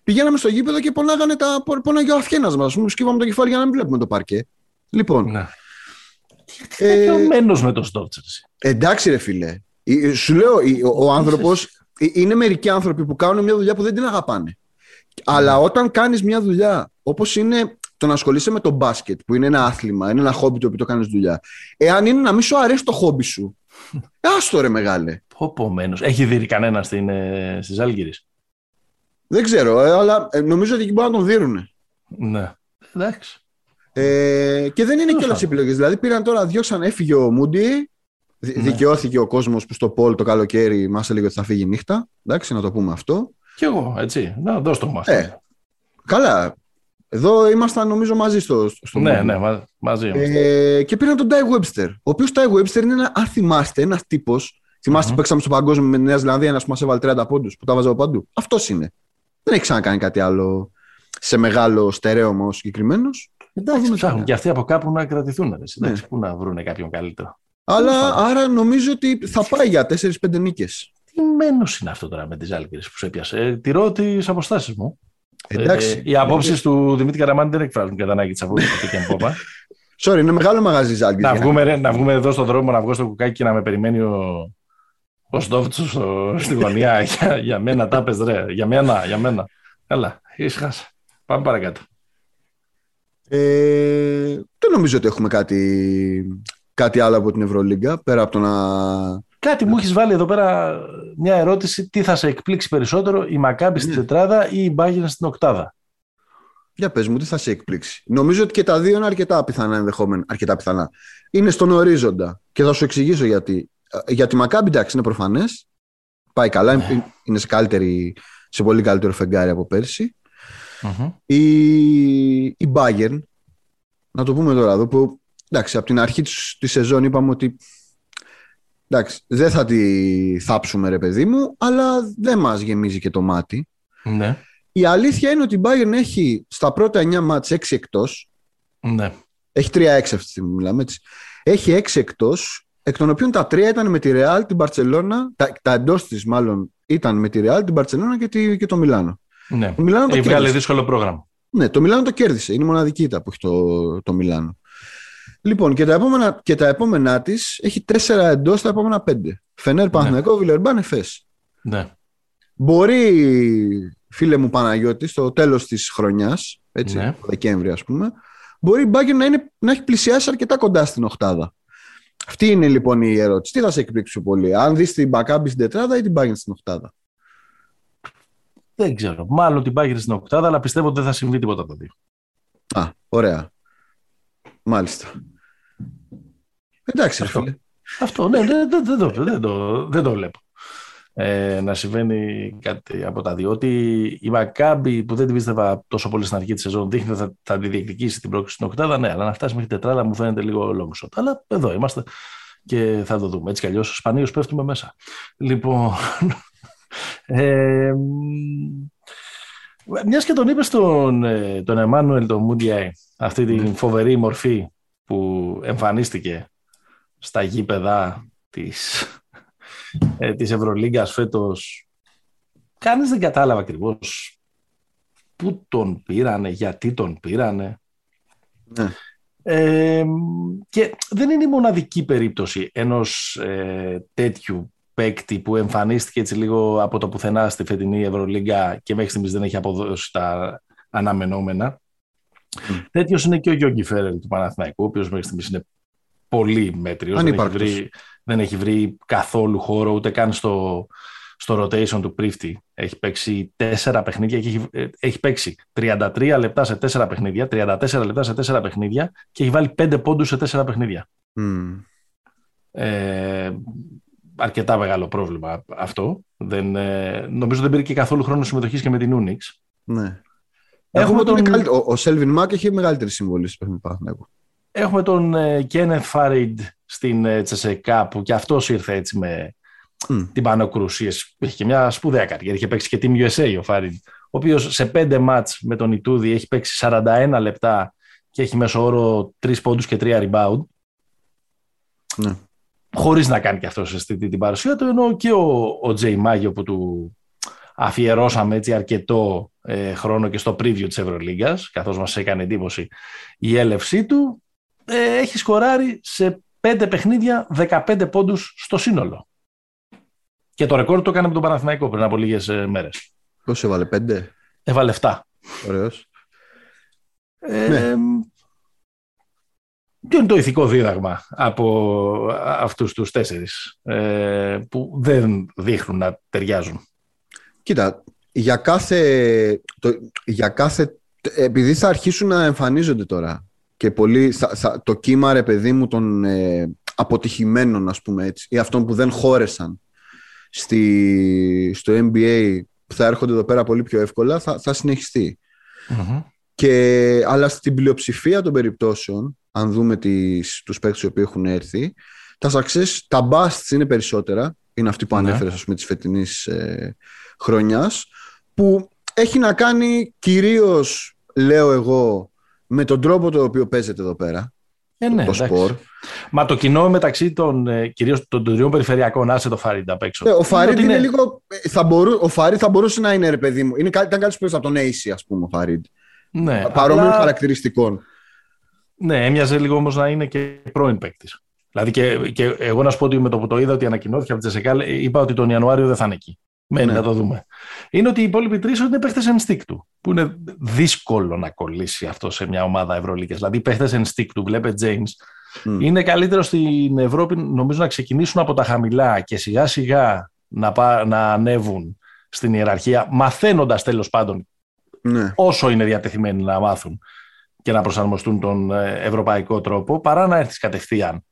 πηγαίναμε στο γήπεδο και πονάγανε τα. πονάγε ο αφιένα μας. Μου σκύβαμε το κεφάλι για να μην βλέπουμε το πάρκε. Λοιπόν. Ναι. Ε, με τον Σντόβτ. Εντάξει, ρε φίλε. Σου λέω, ο άνθρωπος. Είναι μερικοί άνθρωποι που κάνουν μια δουλειά που δεν την αγαπάνε. Αλλά όταν κάνεις μια δουλειά όπως είναι το να ασχολείσαι με το μπάσκετ, που είναι ένα άθλημα, είναι ένα χόμπι το οποίο το κάνεις δουλειά. Εάν είναι να μην σου αρέσει το χόμπι σου, άστο ρε μεγάλε. Πω Έχει δει κανένας στην, ε, Δεν ξέρω, ε, αλλά ε, νομίζω ότι εκεί μπορεί να τον δίνουν. Ναι, εντάξει. Ε, και δεν είναι και όλε οι επιλογέ. Δηλαδή πήραν τώρα, διώξαν, έφυγε ο Μούντι, ναι. δικαιώθηκε ο κόσμος που στο Πολ το καλοκαίρι μα έλεγε ότι θα φύγει νύχτα. Εντάξει, να το πούμε αυτό. Κι εγώ, έτσι. Να δώσ' το μας. Ε, καλά. Εδώ ήμασταν νομίζω μαζί στο, στο Ναι, ναι, μαζί. Ε, και πήραν τον Τάι Webster. Ο οποίος Τάι Webster είναι ένα, αν θυμάστε, ένας τύπος. Θυμάστε mm-hmm. που παίξαμε στο παγκόσμιο με τη Νέα Ζηλανδία, ένας που μας έβαλε 30 πόντους που τα βάζα από παντού. Αυτός είναι. Δεν έχει ξανακάνει κάτι άλλο σε μεγάλο στερέωμα ο συγκεκριμένος. Εντάξει, ψάχνουν και αυτοί από κάπου να κρατηθούν. Εντάξει, ναι. Πού να βρουν κάποιον καλύτερο. Αλλά άρα νομίζω ότι θα πάει για 4-5 νίκες. Τι μένο είναι αυτό τώρα με τις Άλκηρε που σε έπιασε. Ε, τηρώ τις αποστάσεις μου. Εντάξει. Ε, οι απόψεις του Δημήτρη Καραμάνη δεν εκφράζουν κατά ανάγκη της απόψης του Κέμποπα. Sorry, είναι μεγάλο μαγαζί Ζάλγκη. Να, βγούμε, να βγούμε εδώ στον δρόμο, να βγω στο κουκάκι και να με περιμένει ο, ο Στόφτσο στη γωνία. για, για μένα τα πες, ρε. Για μένα, για μένα. Καλά, ήσυχασα. Πάμε παρακάτω. Ε, δεν νομίζω ότι έχουμε κάτι, κάτι άλλο από την Ευρωλίγκα πέρα από το να Κάτι μου έχεις βάλει εδώ πέρα μια ερώτηση. Τι θα σε εκπλήξει περισσότερο, η Μακάμπη στην ναι. τετράδα ή η Μπάγινα στην οκτάδα; Για πες μου, τι θα σε εκπλήξει. Νομίζω ότι και τα δύο είναι αρκετά πιθανά ενδεχόμενα. Αρκετά πιθανά. Είναι στον ορίζοντα. Και θα σου εξηγήσω γιατί. Για τη Μακάμπη, εντάξει, είναι προφανές. Πάει καλά. Ναι. Είναι σε, καλύτερη, σε πολύ καλύτερο φεγγάρι από Η, η Bayern να το πούμε τώρα εδώ που εντάξει, από την αρχή της, της σεζόν είπαμε ότι εντάξει, δεν θα τη θάψουμε ρε παιδί μου, αλλά δεν μας γεμίζει και το μάτι. Ναι. Η αλήθεια είναι ότι η Bayern έχει στα πρώτα 9 μάτς 6 εκτός. Ναι. Έχει 3-6 αυτή τη στιγμή, μιλάμε έτσι. Έχει 6 εκτός, εκ των οποίων τα 3 ήταν με τη Real, την Barcelona, τα, τα εντός της μάλλον ήταν με τη Real, την Barcelona και, τη, και το Μιλάνο. Ναι. Το Μιλάνο έχει βγάλει δύσκολο πρόγραμμα. Ναι, το Μιλάνο το κέρδισε. Είναι η μοναδική ήταν που έχει το, το Μιλάνο. Λοιπόν, και τα επόμενα, και τα επόμενά της έχει 4 εντός τα επόμενα 5. Φενέρ, Παναθηναϊκό, ναι. Βιλερμπάν, Εφές. Ναι. Μπορεί, φίλε μου Παναγιώτη, στο τέλος της χρονιάς, έτσι, ναι. το Δεκέμβρη ας πούμε, μπορεί η Μπάγκερ να, είναι, να έχει πλησιάσει αρκετά κοντά στην Οχτάδα. Αυτή είναι λοιπόν η ερώτηση. Τι θα σε εκπλήξει πολύ, αν δεις την Μπακάμπη στην τετράδα ή την Μπάγκερ στην Οχτάδα. Δεν ξέρω. Μάλλον την Μπάγκερ στην Οχτάδα, αλλά πιστεύω ότι δεν θα συμβεί τίποτα από τα δύο. Α, ωραία. Μάλιστα. Εντάξει, αυτό. Φίλε. Αυτό, ναι, δεν, δεν, δεν, το, δεν, το, δεν το βλέπω ε, να συμβαίνει κάτι από τα δύο. Ότι η Μακάμπη που δεν την πίστευα τόσο πολύ στην αρχή της σεζόν δείχνει ότι θα, θα τη διεκδικήσει την πρόκληση στην Οκτάδα. Ναι, αλλά να φτάσει μέχρι τετράδα μου φαίνεται λίγο long shot. Αλλά εδώ είμαστε και θα το δούμε. Έτσι κι αλλιώς, σπανίως πέφτουμε μέσα. Λοιπόν. Ε, μιας και τον είπες στον ε, τον Εμμάνουελ τον Μούντιάι αυτή την ναι. φοβερή μορφή που εμφανίστηκε στα γήπεδα της ε, της Ευρωλίγκας φέτος κανείς δεν κατάλαβα ακριβώς πού τον πήρανε, γιατί τον πήρανε. Ναι. Ε, και δεν είναι η μοναδική περίπτωση ενός ε, τέτοιου παίκτη που εμφανίστηκε έτσι λίγο από το πουθενά στη φετινή Ευρωλίγκα και μέχρι στιγμής δεν έχει αποδώσει τα αναμενόμενα. Mm. Τέτοιος είναι και ο Γιώργη Φέρελ του Παναθηναϊκού, ο οποίος μέχρι στιγμής είναι πολύ μέτριος. Δεν έχει, βρει, δεν έχει βρει καθόλου χώρο ούτε καν στο, στο rotation του Πρίφτη. Έχει παίξει τέσσερα παιχνίδια και έχει, ε, έχει παίξει 33 λεπτά σε τέσσερα παιχνίδια, 34 λεπτά σε τέσσερα παιχνίδια και έχει βάλει πέντε πόντους σε τέσσερα παιχνίδια. Mm. Ε, αρκετά μεγάλο πρόβλημα αυτό. Δεν, ε, νομίζω δεν πήρε και καθόλου χρόνο συμμετοχής και με την Unix. Ναι. Έχουμε τον... Ο, ο Σέλβιν Μάκ έχει μεγαλύτερη συμβολή στο παιχνίδι Έχουμε τον Κένεθ Φάριντ στην ε, Τσεσεκά που και αυτός ήρθε έτσι με mm. την πάνω κρουσίες. Έχει και μια σπουδαία καριέρα. Είχε παίξει και Team USA ο Φάριντ, ο οποίος σε πέντε μάτς με τον Ιτούδη έχει παίξει 41 λεπτά και έχει μέσω όρο 3 πόντους και 3 rebound. Ναι. Χωρίς να κάνει και αυτός στην την παρουσία του, ενώ και ο, ο Τζέι Μάγιο που του αφιερώσαμε έτσι αρκετό ε, χρόνο και στο preview της Ευρωλίγκας, καθώς μας έκανε εντύπωση η έλευσή του, ε, έχει σκοράρει σε πέντε παιχνίδια 15 πόντους στο σύνολο. Και το ρεκόρ το έκανε με τον Παναθηναϊκό πριν από λίγες ε, μέρες. Πώς έβαλε, πέντε; Έβαλε 7. Ωραίος. Ε, ναι. Ποιο είναι το ηθικό δίδαγμα από αυτούς τους τέσσερις ε, που δεν δείχνουν να ταιριάζουν; Κοίτα, για κάθε, το, για κάθε επειδή θα αρχίσουν να εμφανίζονται τώρα και πολύ το κύμα ρε παιδί μου των ε, αποτυχημένων ας πούμε έτσι ή αυτών που δεν χώρεσαν στη, στο NBA που θα έρχονται εδώ πέρα πολύ πιο εύκολα θα, θα συνεχιστει και, αλλά στην πλειοψηφία των περιπτώσεων αν δούμε τις, τους παίκτες οι οποίοι έχουν έρθει τα success, τα busts είναι περισσότερα είναι αυτοί που mm-hmm. ανέφερες ας πούμε της φετινής ε, χρονιάς που έχει να κάνει κυρίως λέω εγώ με τον τρόπο το οποίο παίζεται εδώ πέρα. Ε, ναι, το σπορ. Μα το κοινό μεταξύ των ε, κυρίως των τριών περιφερειακών, άσε το Φαρίντ απ' έξω. Ε, ο Φαρίντ είναι, λίγο. Ε, θα μπορού, ο Φαρίντ θα μπορούσε να είναι ρε παιδί μου. Είναι, ήταν κάτι που από τον AC, ας πούμε, ο Φαρίντ. Ναι, Παρόμοιων αλλά... χαρακτηριστικών. Ναι, έμοιαζε λίγο όμως να είναι και πρώην παίκτης. Δηλαδή και, και εγώ να σου πω ότι με το που το είδα ότι ανακοινώθηκε από τη Τζεσεκάλ, είπα ότι τον Ιανουάριο δεν θα είναι εκεί. Μένει ναι. να το δούμε. Είναι ότι οι υπόλοιποι τρεις είναι παίχτες ενστίκτου. Που είναι δύσκολο να κολλήσει αυτό σε μια ομάδα Ευρωλίκε. Δηλαδή, παίχτες ενστίκτου. Βλέπε James. Mm. Είναι καλύτερο στην Ευρώπη, νομίζω, να ξεκινήσουν από τα χαμηλά και σιγά σιγά να, πά, να ανέβουν στην ιεραρχία, μαθαίνοντας τέλος πάντων ναι. όσο είναι διατεθειμένοι να μάθουν και να προσαρμοστούν τον ε, ευρωπαϊκό τρόπο, παρά να έρθεις κατευθείαν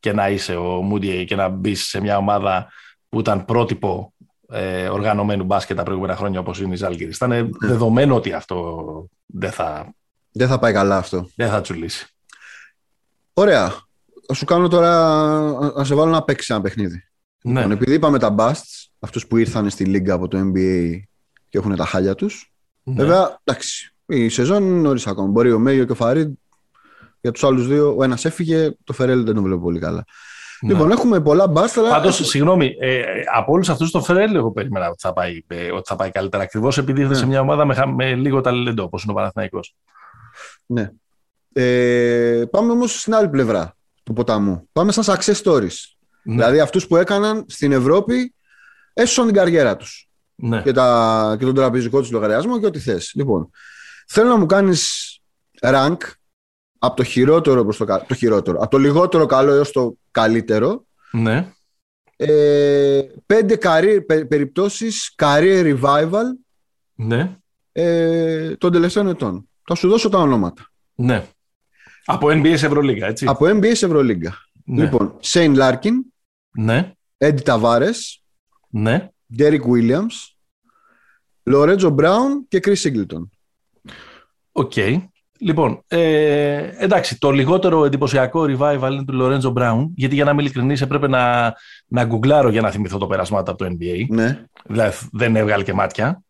και να είσαι ο Μούντιε και να μπεις σε μια ομάδα που ήταν πρότυπο ε, οργανωμένου μπάσκετ τα προηγούμενα χρόνια όπως είναι η Ζάλγκυρη. Ήταν ναι. δεδομένο ότι αυτό δεν θα... Δεν θα πάει καλά αυτό. Δεν θα τσουλήσει. Ωραία. Θα σου κάνω τώρα να σε βάλω να παίξει ένα παιχνίδι. Ναι. Λοιπόν, επειδή είπαμε τα busts, αυτούς που ήρθαν στη λίγκα από το NBA και έχουν τα χάλια τους, ναι. βέβαια, εντάξει, η σεζόν είναι νωρίς ακόμα. Μπορεί ο Μέγιο και ο Φαρίντ για τους άλλους δύο, ο ένας έφυγε, το Φερέλ δεν τον βλέπω πολύ καλά. Ναι. Λοιπόν, έχουμε πολλά μπάστρα. Πάντως, συγγνώμη, ε, από όλους αυτούς το Φερέλ εγώ περίμενα ότι θα πάει, ε, ότι θα πάει καλύτερα. Ακριβώς επειδή ήρθε ναι. σε μια ομάδα με, με λίγο ταλέντο, όπως είναι ο Παναθηναϊκός. Ναι. Ε, πάμε όμως στην άλλη πλευρά του ποταμού. Πάμε σαν success stories. Ναι. Δηλαδή αυτούς που έκαναν στην Ευρώπη, έσωσαν την καριέρα τους. Ναι. Και, τα, και τον τραπεζικό τους λογαριασμό και ό,τι θες. Λοιπόν, θέλω να μου κάνεις rank από το χειρότερο προς το, το χειρότερο, από το λιγότερο καλό έως το καλύτερο. Ναι. Ε, πέντε career, πε, περιπτώσεις career revival ναι. ε, των τελευταίων ετών. Θα σου δώσω τα ονόματα. Ναι. Από NBA σε Ευρωλίγκα, έτσι. Από NBA σε Ευρωλίγκα. Ναι. Λοιπόν, Shane Larkin. Ναι. Eddie Tavares. Ναι. Derek Williams. Lorenzo Brown και Chris Singleton. Οκ. Okay. Λοιπόν, ε, εντάξει, το λιγότερο εντυπωσιακό revival είναι του Lorenzo Brown, γιατί για να είμαι ειλικρινής έπρεπε να, να γκουγκλάρω για να θυμηθώ το περασμάτα από το NBA. Ναι. Δηλαδή δεν έβγαλε και μάτια.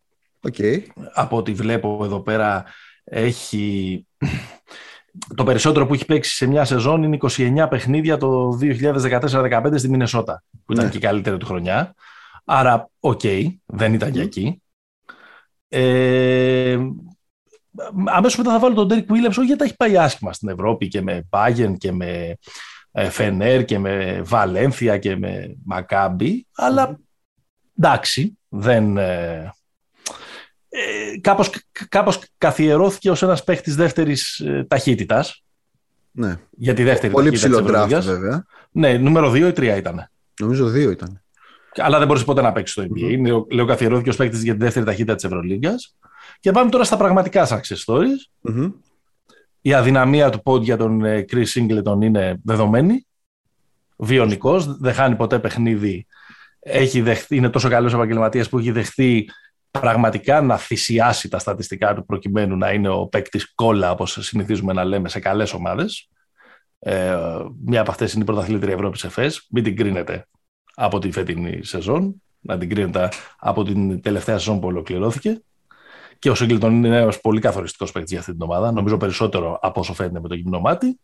Okay. Από ό,τι βλέπω εδώ πέρα έχει... Το περισσότερο που έχει παίξει σε μια σεζόν είναι 29 παιχνίδια το 2014-2015 στη Μινεσότα, που ήταν ναι. και η καλύτερη του χρονιά. Άρα, οκ, δεν ήταν και εκεί. Ε, αμέσως μετά θα βάλω τον Derek Williams, όχι γιατί έχει πάει άσχημα στην Ευρώπη και με Bayern και με Φενέρ και με Βαλένθια και με Μακάμπι, αλλά εντάξει, δεν... Ε, ε, κάπως, κάπως καθιερώθηκε ως ένας παίχτης δεύτερης ε, ταχύτητας. Ναι. Για τη δεύτερη Πολύ ψηλό draft βέβαια. Ναι, νούμερο 2 ή 3 ήταν. Νομίζω 2 ήταν. Αλλά δεν μπορούσε ποτέ να παίξεις στο NBA. Mm-hmm. Λέω, λέω καθιερώθηκε ως παίχτης για τη δεύτερη ταχύτητα της Ευρωλίγκας. Και πάμε τώρα στα πραγματικά success stories. Mm-hmm. Η αδυναμία του πόντ για τον ε, Chris Singleton είναι δεδομένη. Βιονικός, δεν χάνει ποτέ παιχνίδι. Έχει δεχθεί, είναι τόσο καλός επαγγελματίας που έχει δεχθεί πραγματικά να θυσιάσει τα στατιστικά του προκειμένου να είναι ο παίκτης κόλλα, όπως συνηθίζουμε να λέμε, σε καλές ομάδες. Ε, μία από αυτές είναι η πρωταθλήτρια Ευρώπης ΕΦΕΣ. Μην την κρίνετε από τη φετινή σεζόν, να την κρίνετε από την τελευταία σεζόν που ολοκληρώθηκε. Και ο Σίγκλτον είναι ένας πολύ καθοριστικός παίκτης για αυτή την ομάδα. Νομίζω περισσότερο από όσο φαίνεται με το γυμνό μάτι.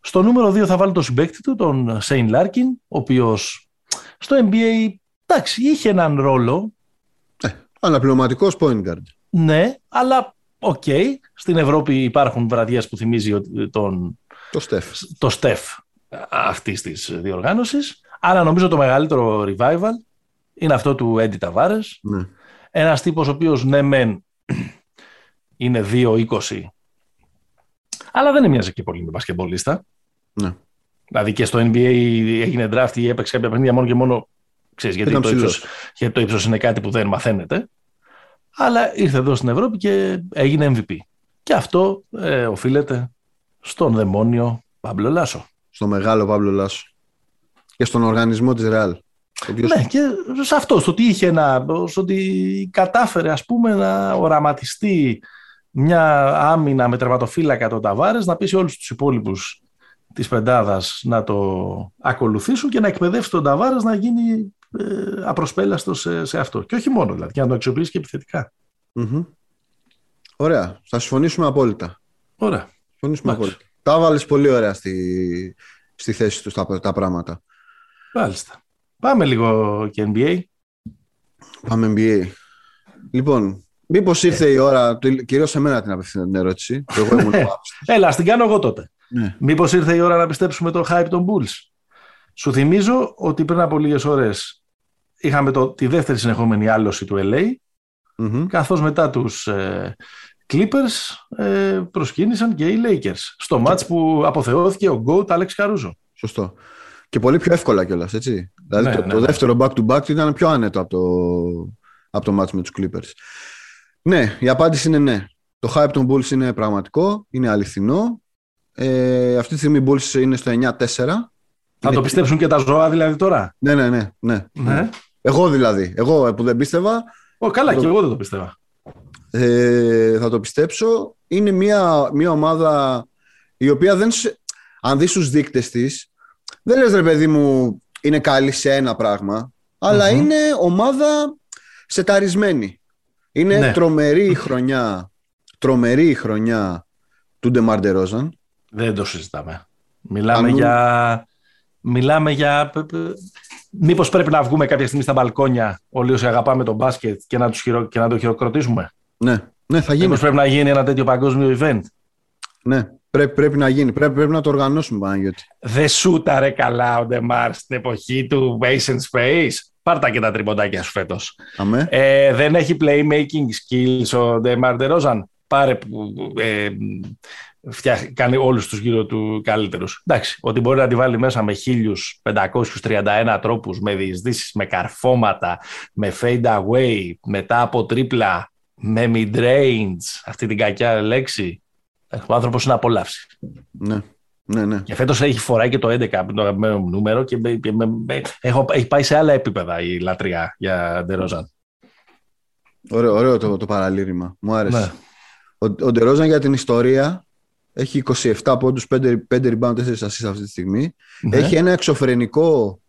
Στο νούμερο 2 θα βάλω τον συμπέκτη του, τον Σέιν Λάρκιν, ο οποίος στο NBA εντάξει, είχε έναν ρόλο. Ε, αναπληρωματικός point guard. Ναι, αλλά οκ. Okay. Στην Ευρώπη υπάρχουν βραδιές που θυμίζει τον, το Στεφ. Το Στεφ αυτής της διοργάνωσης. Αλλά νομίζω το μεγαλύτερο revival είναι αυτό του Έντι Ταβάρες. Ναι. Ένας τύπος ο οποίος ναι, μεν είναι 2-20, αλλά δεν έμοιαζε και πολύ με μπασκεμπολίστα. Ναι. Δηλαδή και στο NBA έγινε draft ή έπαιξε κάποια παιχνίδια μόνο και μόνο ξέρεις, γιατί το ύψος, γιατί το ύψος είναι κάτι που δεν μαθαίνετε. Αλλά ήρθε εδώ στην Ευρώπη και έγινε MVP. Και αυτό ε, οφείλεται στον δαιμόνιο Παύλο Λάσο. Στο μεγάλο Παύλο Λάσο. Και στον οργανισμό της Ρεάλ. Ναι, και σε αυτό, στο ότι είχε να, στο ότι κατάφερε ας πούμε να οραματιστεί μια άμυνα με τερματοφύλακα τον Ταβάρες, να πείσει όλους τους υπόλοιπους της πεντάδας να το ακολουθήσουν και να εκπαιδεύσει τον Ταβάρες να γίνει ε, απροσπέλαστος σε, σε, αυτό. Και όχι μόνο δηλαδή, και να το αξιοποιήσει και επιθετικά. Mm-hmm. Ωραία. Θα συμφωνήσουμε απόλυτα. Ωραία. Συμφωνήσουμε απόλυτα. Τα βάλεις πολύ ωραία στη, στη θέση τους τα, τα πράγματα. Μάλιστα. Πάμε λίγο και NBA. Πάμε NBA. Λοιπόν, μήπως ήρθε η ώρα, κυρίως σε μένα την απευθύνω την ερώτηση. εγώ ήμουν Έλα, την κάνω εγώ τότε. Ναι. Μήπως ήρθε η ώρα να πιστέψουμε το hype των Bulls. Σου θυμίζω ότι πριν από λίγες ώρες είχαμε το, τη δεύτερη συνεχόμενη άλωση του LA, mm καθώς μετά τους ε, Clippers ε, προσκύνησαν και οι Lakers στο match που αποθεώθηκε ο GOAT Alex Caruso. Σωστό. Και πολύ πιο εύκολα κιόλας, έτσι. Δηλαδή ναι, το, ναι, το ναι. δεύτερο back-to-back ήταν πιο άνετο από το, από το match με τους Clippers. Ναι, η απάντηση είναι ναι. Το hype των Bulls είναι πραγματικό, είναι αληθινό. Ε, αυτή τη στιγμή οι Bulls είναι στο 9-4. Θα το πιστέψουν και τα ζώα δηλαδή τώρα; Ναι, ναι, ναι. ναι. ναι. Εγώ δηλαδή. Εγώ που δεν πίστευα. Ο, καλά, και εγώ δεν το πίστευα. Ε, θα το πιστέψω. Είναι μια, μια ομάδα η οποία δεν, αν δεις τους δείκτες της, δεν λες ρε παιδί μου είναι καλή σε ένα πράγμα, είναι ομάδα σεταρισμένη. Είναι ναι. τρομερή η χρονιά, τρομερή η χρονιά του Ντεμαρντερόζαν. Δεν το συζητάμε. Μιλάμε για... Μιλάμε για... Μήπως πρέπει να βγούμε κάποια στιγμή στα μπαλκόνια όλοι όσοι αγαπάμε τον μπάσκετ και να, τους χειρο... και να το χειροκροτήσουμε; Ναι, ναι θα γίνει. Μήπως πρέπει να γίνει ένα τέτοιο παγκόσμιο event; Ναι, πρέπει, πρέπει να γίνει. Πρέπει, πρέπει να το οργανώσουμε, Παναγιώτη. Δεν σούταρε καλά ο Ντεμάρ στην εποχή του Base and Space. Πάρτα και τα τριμποντάκια σου φέτος. Ε, δεν έχει playmaking skills ο Ντεμάρ Ντερόζαν. Πάρε ε, κάνει όλους τους γύρω του καλύτερους. Εντάξει, ότι μπορεί να τη βάλει μέσα με 1531 τρόπους, με διεισδύσεις, με καρφώματα, με fade away, μετά από τρίπλα, με mid-range, αυτή την κακιά λέξη. Ο άνθρωπος είναι απολαύσης. Ναι. Ναι, ναι. Και φέτος έχει φοράει και το 11 το αγαπημένο μου νούμερο και με, με, έχω, έχει πάει σε άλλα επίπεδα η λατρεία για Ντερόζαν. Ωραίο, ωραίο το, το παραλήρημα. Μου άρεσε. Ναι. Ο, ο Ντερόζαν για την ιστορία έχει 27 πόντους, 5, 5 rebound, 4 assists αυτή τη στιγμή. Ναι. Έχει ένα εξωφρενικό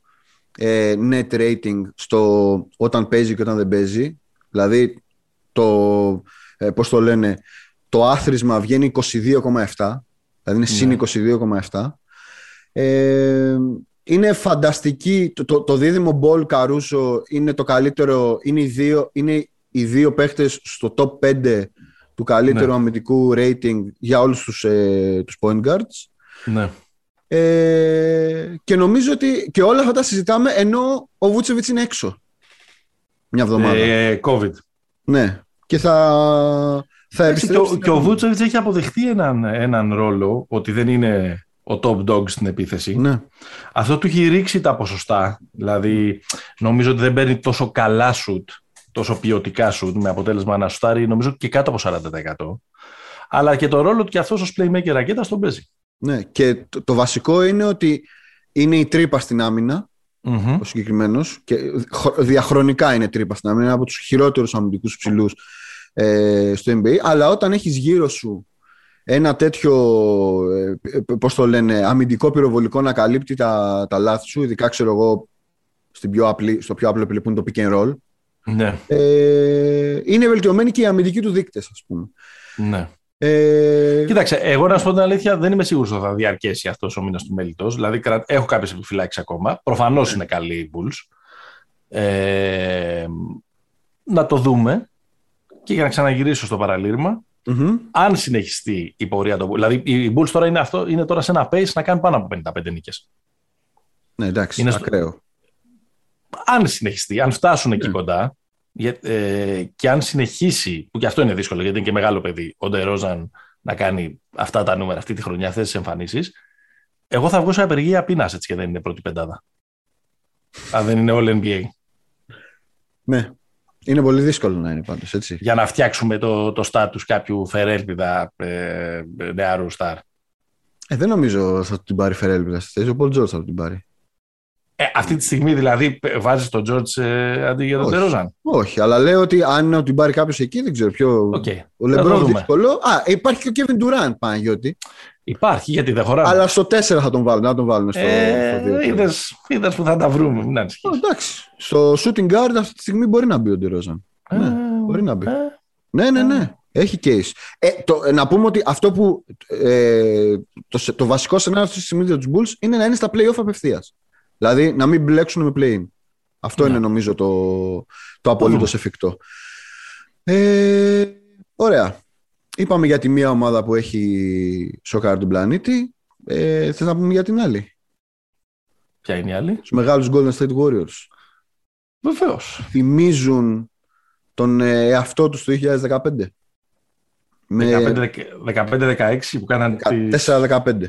ε, net rating στο όταν παίζει και όταν δεν παίζει. Δηλαδή, το, ε, πώς το λένε, το άθροισμα βγαίνει 22,7. Δηλαδή είναι συν 22,7. Ναι. Ε, είναι φανταστική. Το, το, το δίδυμο Μπολ Καρούσο είναι το καλύτερο. Είναι οι δύο, είναι οι δύο παίχτες στο top 5 του καλύτερου ναι. αμυντικού rating για όλους τους, ε, τους point guards. Ναι. Ε, και νομίζω ότι και όλα αυτά τα συζητάμε ενώ ο Βούτσεβιτς είναι έξω. Μια εβδομάδα. Ε, COVID. Ναι. Και θα, θα επιστρέψει. Και, ο, ο Βούτσεβιτς έχει αποδεχτεί έναν, έναν ρόλο ότι δεν είναι ο top dog στην επίθεση. Ναι. Αυτό του έχει ρίξει τα ποσοστά. Δηλαδή, νομίζω ότι δεν παίρνει τόσο καλά σουτ τόσο ποιοτικά σου με αποτέλεσμα να σουτάρει νομίζω και κάτω από 40%. Αλλά και το ρόλο του και αυτός ως playmaker ρακέτα τον παίζει. Ναι, και το, βασικό είναι ότι είναι η τρύπα στην άμυνα. Mm-hmm. Ο συγκεκριμένος. Και διαχρονικά είναι τρύπα στην άμυνα. Είναι από τους χειρότερους αμυντικούς ψηλούς ε, στο NBA. Αλλά όταν έχεις γύρω σου ένα τέτοιο, ε, πώς το λένε, αμυντικό πυροβολικό να καλύπτει τα, τα λάθη σου, ειδικά ξέρω εγώ στην πιο απλή, στο πιο απλό που είναι το pick and roll, ναι. Ε, είναι βελτιωμένοι και οι αμυντικοί του δείκτες, ας πούμε. Ναι. Ε... Κοίταξε, εγώ να σου πω την αλήθεια, δεν είμαι σίγουρος ότι θα διαρκέσει αυτός ο μήνας του μέλητος. Δηλαδή, έχω κάποιες επιφυλάξεις ακόμα. Προφανώς είναι καλοί οι Bulls. Ε, να το δούμε. Και για να ξαναγυρίσω στο παραλυρμα αν συνεχιστεί η πορεία του. Δηλαδή, οι Bulls τώρα είναι, αυτό, είναι τώρα σε ένα pace να κάνουν πάνω από 55 νίκες. Ναι, εντάξει, είναι ακραίο αν συνεχιστεί, αν φτάσουν εκεί ναι. κοντά ε, και αν συνεχίσει, που και αυτό είναι δύσκολο γιατί είναι και μεγάλο παιδί, ο Ντερόζαν να κάνει αυτά τα νούμερα αυτή τη χρονιά, αυτέ τι εμφανίσεις, εγώ θα βγω σε απεργία πείνας έτσι και δεν είναι πρώτη πεντάδα. αν δεν είναι all NBA. Ναι. Είναι πολύ δύσκολο να είναι πάντως, έτσι. Για να φτιάξουμε το, το στάτους κάποιου φερέλπιδα ε, νεαρού στάρ. Ε, δεν νομίζω θα την πάρει φερέλπιδα στη θέση. Ο Πολ Τζόρτ θα την πάρει. Ε, αυτή τη στιγμή δηλαδή βάζεις τον Τζόρτζ ε, αντί για τον Τερόζαν. Όχι, αλλά λέω ότι αν την πάρει κάποιος εκεί δεν ξέρω ποιο. Okay. Ο Λεμπρόν δύσκολο. Α, υπάρχει και ο Κέβιν Ντουράν, Παναγιώτη. Υπάρχει, γιατί δεν χωράει. Αλλά στο 4 θα τον βάλουν, να τον βάλουν στο, ε, στο 2. Είδε που θα τα βρούμε. Να εντάξει. Στο shooting guard αυτή τη στιγμή μπορεί να μπει ο Ντερόζαν. Ε, ναι, μπορεί να μπει. Ε, ναι, ναι, ναι. Ε. Έχει case. Ε, το, να πούμε ότι αυτό που. Ε, το, το βασικό σενάριο αυτή τη στιγμή για τους Bulls είναι να είναι στα playoff απευθείας. Δηλαδή να μην μπλέξουν με play Αυτό ναι. είναι νομίζω το, το απολύτως εφικτό. Ε, ωραία. Είπαμε για τη μία ομάδα που έχει σοκάρει τον πλανήτη. Ε, θες να πούμε για την άλλη; Ποια είναι η άλλη; Τους μεγάλους Golden State Warriors. Βεβαίως. Θυμίζουν τον ε, εαυτό τους το 2015. 15-16 που κάναν... 4-15.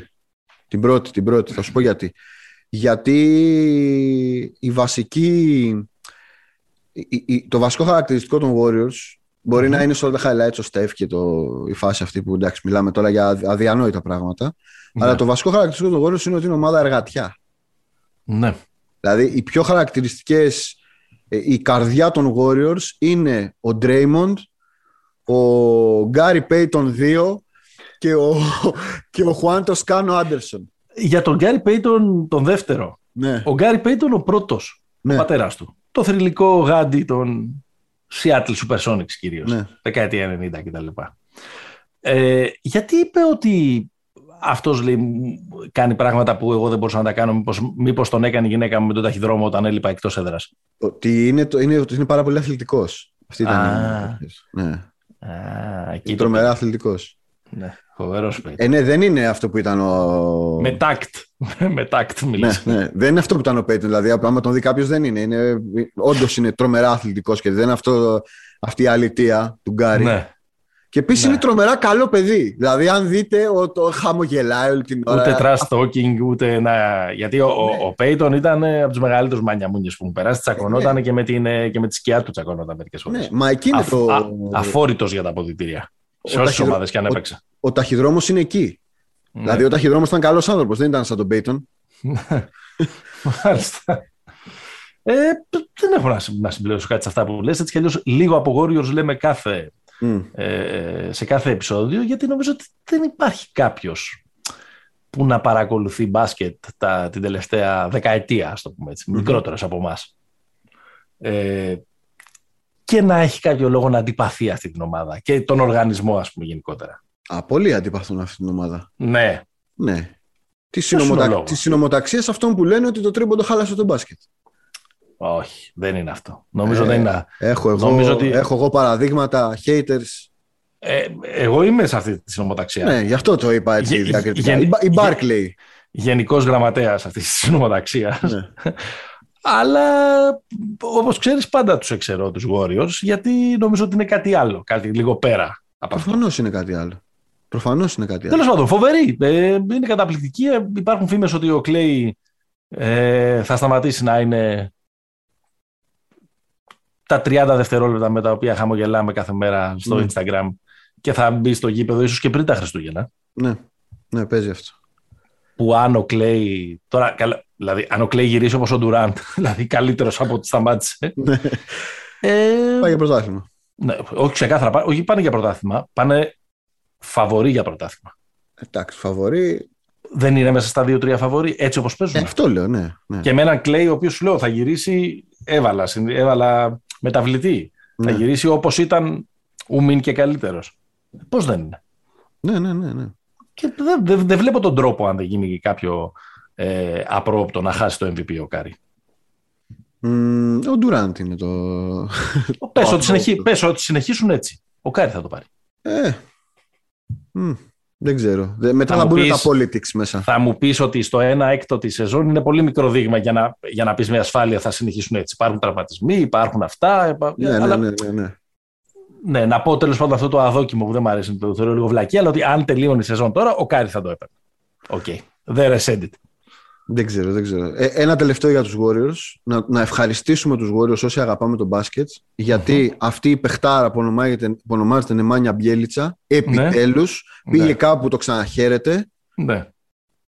Την πρώτη, την πρώτη. Θα σου πω γιατί γιατί η βασική, το βασικό χαρακτηριστικό των Warriors μπορει να είναι σε όλα τα highlights ο Steph και το, η φάση αυτή που εντάξει μιλάμε τώρα για αδιανόητα πράγματα ναι. αλλά το βασικό χαρακτηριστικό των Warriors είναι ότι είναι ομάδα εργατιά. Ναι. Δηλαδή οι πιο χαρακτηριστικές ε, η καρδιά των Warriors είναι ο Draymond, ο Gary Payton 2 και ο, και ο Juan Toscano Anderson. Για τον Γκάρι Πέιτον τον δεύτερο. Ναι. Ο Γκάρι Πέιτον ο πρώτος, Ναι. ο πατέρας του. Το θρηλυκό γάντι των Seattle Supersonics κυρίως, Ναι. δεκαετία 90 κτλ. Ε, γιατί είπε ότι αυτός λέει, μου κάνει πράγματα που εγώ δεν μπορούσα να τα κάνω, μήπως, μήπως τον έκανε η γυναίκα μου με τον ταχυδρόμο όταν έλειπα εκτός έδρας; Ότι είναι, το, είναι, ότι είναι πάρα πολύ αθλητικός. Αυτή ήταν. Α. η- Ναι. Α, εκεί Είναι το τρομερά αθλητικός. Ναι, φοβερός Πέιτον. Ε, ναι, δεν είναι αυτό που ήταν ο. Με τάκτ. με τάκτ Ναι, μιλήσει. ναι. Δεν είναι αυτό που ήταν ο Πέιτον. Δηλαδή, άμα τον δει κάποιος, δεν είναι. είναι Όντως είναι τρομερά αθλητικός και δεν είναι αυτό, αυτή η αλητία του Γκάρι. ναι. Και επίσης Ναι. είναι τρομερά καλό παιδί. Δηλαδή, αν δείτε, ο, το χαμογελάει όλη την ώρα. Ούτε trash talking, ούτε να. Γιατί ο, ο, Ναι. ο Πέιτον ήταν ε, από τους μεγαλύτερους μανιαμούνιε που μου περάσει. Τσακωνόταν και, με την, ε, και με τη σκιά του τσακωνόταν μερικές φορές. Ναι, μα εκεί είναι Αφ, το. α, Αφόρητος για τα αποδητήρια. Σε όσε ταχυδρο- ομάδες και αν ο- έπαιξε. Ο ταχυδρόμος είναι εκεί. Ναι. Δηλαδή, ο ταχυδρόμος ήταν καλός άνθρωπος, δεν ήταν σαν τον Πέιτον. Μάλιστα. Ε, δεν έχω να, συ- να συμπληρώσω κάτι σε αυτά που λες. Έτσι κι αλλιώς λίγο από Warriors λέμε κάθε, Μμ. ε, σε κάθε επεισόδιο γιατί νομίζω ότι δεν υπάρχει κάποιος που να παρακολουθεί μπάσκετ τα, την τελευταία δεκαετία, ας το πούμε έτσι, Μμμ. μικρότερος από εμάς. Ε, και να έχει κάποιο λόγο να αντιπαθεί αυτή την ομάδα και τον οργανισμό ας πούμε γενικότερα. Α, πολλοί αντιπαθούν αυτή την ομάδα. Ναι, Ναι. Τη Ποιος είναι ο συνομοταξ... λόγος; της συνομοταξίας αυτών που λένε ότι το τρίποντο χάλασε τον μπάσκετ. όχι, δεν είναι αυτό. Νομίζω Ε, δεν είναι. Έχω εγώ, Νομίζω ότι- έχω εγώ παραδείγματα, haters. Ε, εγώ είμαι σε αυτή τη συνομοταξία. Ναι, γι' αυτό το είπα έτσι Γε- διακριτικά. γε- η, Μπα- η γε- Barclay. Γενικός γραμματέας αυτής της συνομοταξία. ναι. Αλλά όπως ξέρεις, πάντα τους εξαιρώ τους Warriors γιατί νομίζω ότι είναι κάτι άλλο. Κάτι λίγο πέρα από αυτό. Προφανώς είναι κάτι άλλο. Προφανώς είναι κάτι άλλο. Τέλος πάντων, φοβερή. Ε, είναι καταπληκτική. Ε, υπάρχουν φήμες ότι ο Κλέη ε, θα σταματήσει να είναι τα 30 δευτερόλεπτα με τα οποία χαμογελάμε κάθε μέρα στο Ναι. Instagram και θα μπει στο γήπεδο ίσως και πριν τα Χριστούγεννα. Ναι, ναι, παίζει αυτό. Που αν ο Κλέη. Τώρα, καλά, δηλαδή, αν ο Κλέη γυρίσει όπως ο Ντουράντ, δηλαδή καλύτερος από ό,τι σταμάτησε. Ναι. ε, Πάει για πρωτάθλημα. ναι, όχι ξεκάθαρα, πά- όχι πάνε για πρωτάθλημα, πάνε φαβορή για πρωτάθλημα. Εντάξει, φαβορή. Δεν είναι μέσα στα δύο-τρία φαβορή, έτσι όπως Ε, παίζουν. αυτό λέω, ναι. ναι. Και με έναν Κλέη, ο οποίος σου λέω θα γυρίσει, έβαλα, συν- έβαλα μεταβλητή. ναι. Θα γυρίσει όπως ήταν ούμιν και καλύτερος. Πώς δεν είναι. ναι, ναι, ναι, ναι. Και δεν δεν- δεν βλέπω τον τρόπο αν δεν γίνει κάποιο ε, απρόοπτο να χάσει το MVP ο Κάρι. Μ, ο Ντουράντ είναι το. Πες Το ότι, συνεχί, απρόοπτο. πες ότι συνεχίσουν έτσι. Ο Κάρι θα το πάρει. Ε, μ, δεν ξέρω. Δε- Μετά Θα θα μου μπουν τα πεις- politics μέσα. Θα μου πεις ότι στο 1 έκτο της σεζόν είναι πολύ μικρό δείγμα για να, για να πεις με ασφάλεια θα συνεχίσουν έτσι. Υπάρχουν τραυματισμοί, υπάρχουν αυτά. υπά- Ναι, ναι, αλλά, ναι, ναι, ναι. ναι, να πω τέλος πάντων αυτό το αδόκιμο που δεν μου αρέσει, το θεωρώ λίγο βλακή, αλλά ότι αν τελείωνε η σεζόν τώρα, ο Κάρι θα το έπαιρνε. Οκ. There I said it. Δεν ξέρω, δεν ξέρω. Ε, ένα τελευταίο για τους Warriors. Να, να ευχαριστήσουμε τους Warriors όσοι αγαπάμε τον μπάσκετ. Γιατί αυτή η παιχτάρα που ονομάζεται, που ονομάζεται Νεμάνια Μπιέλιτσα επιτέλους πήγε Ναι. κάπου που το ξαναχαίρεται Ναι.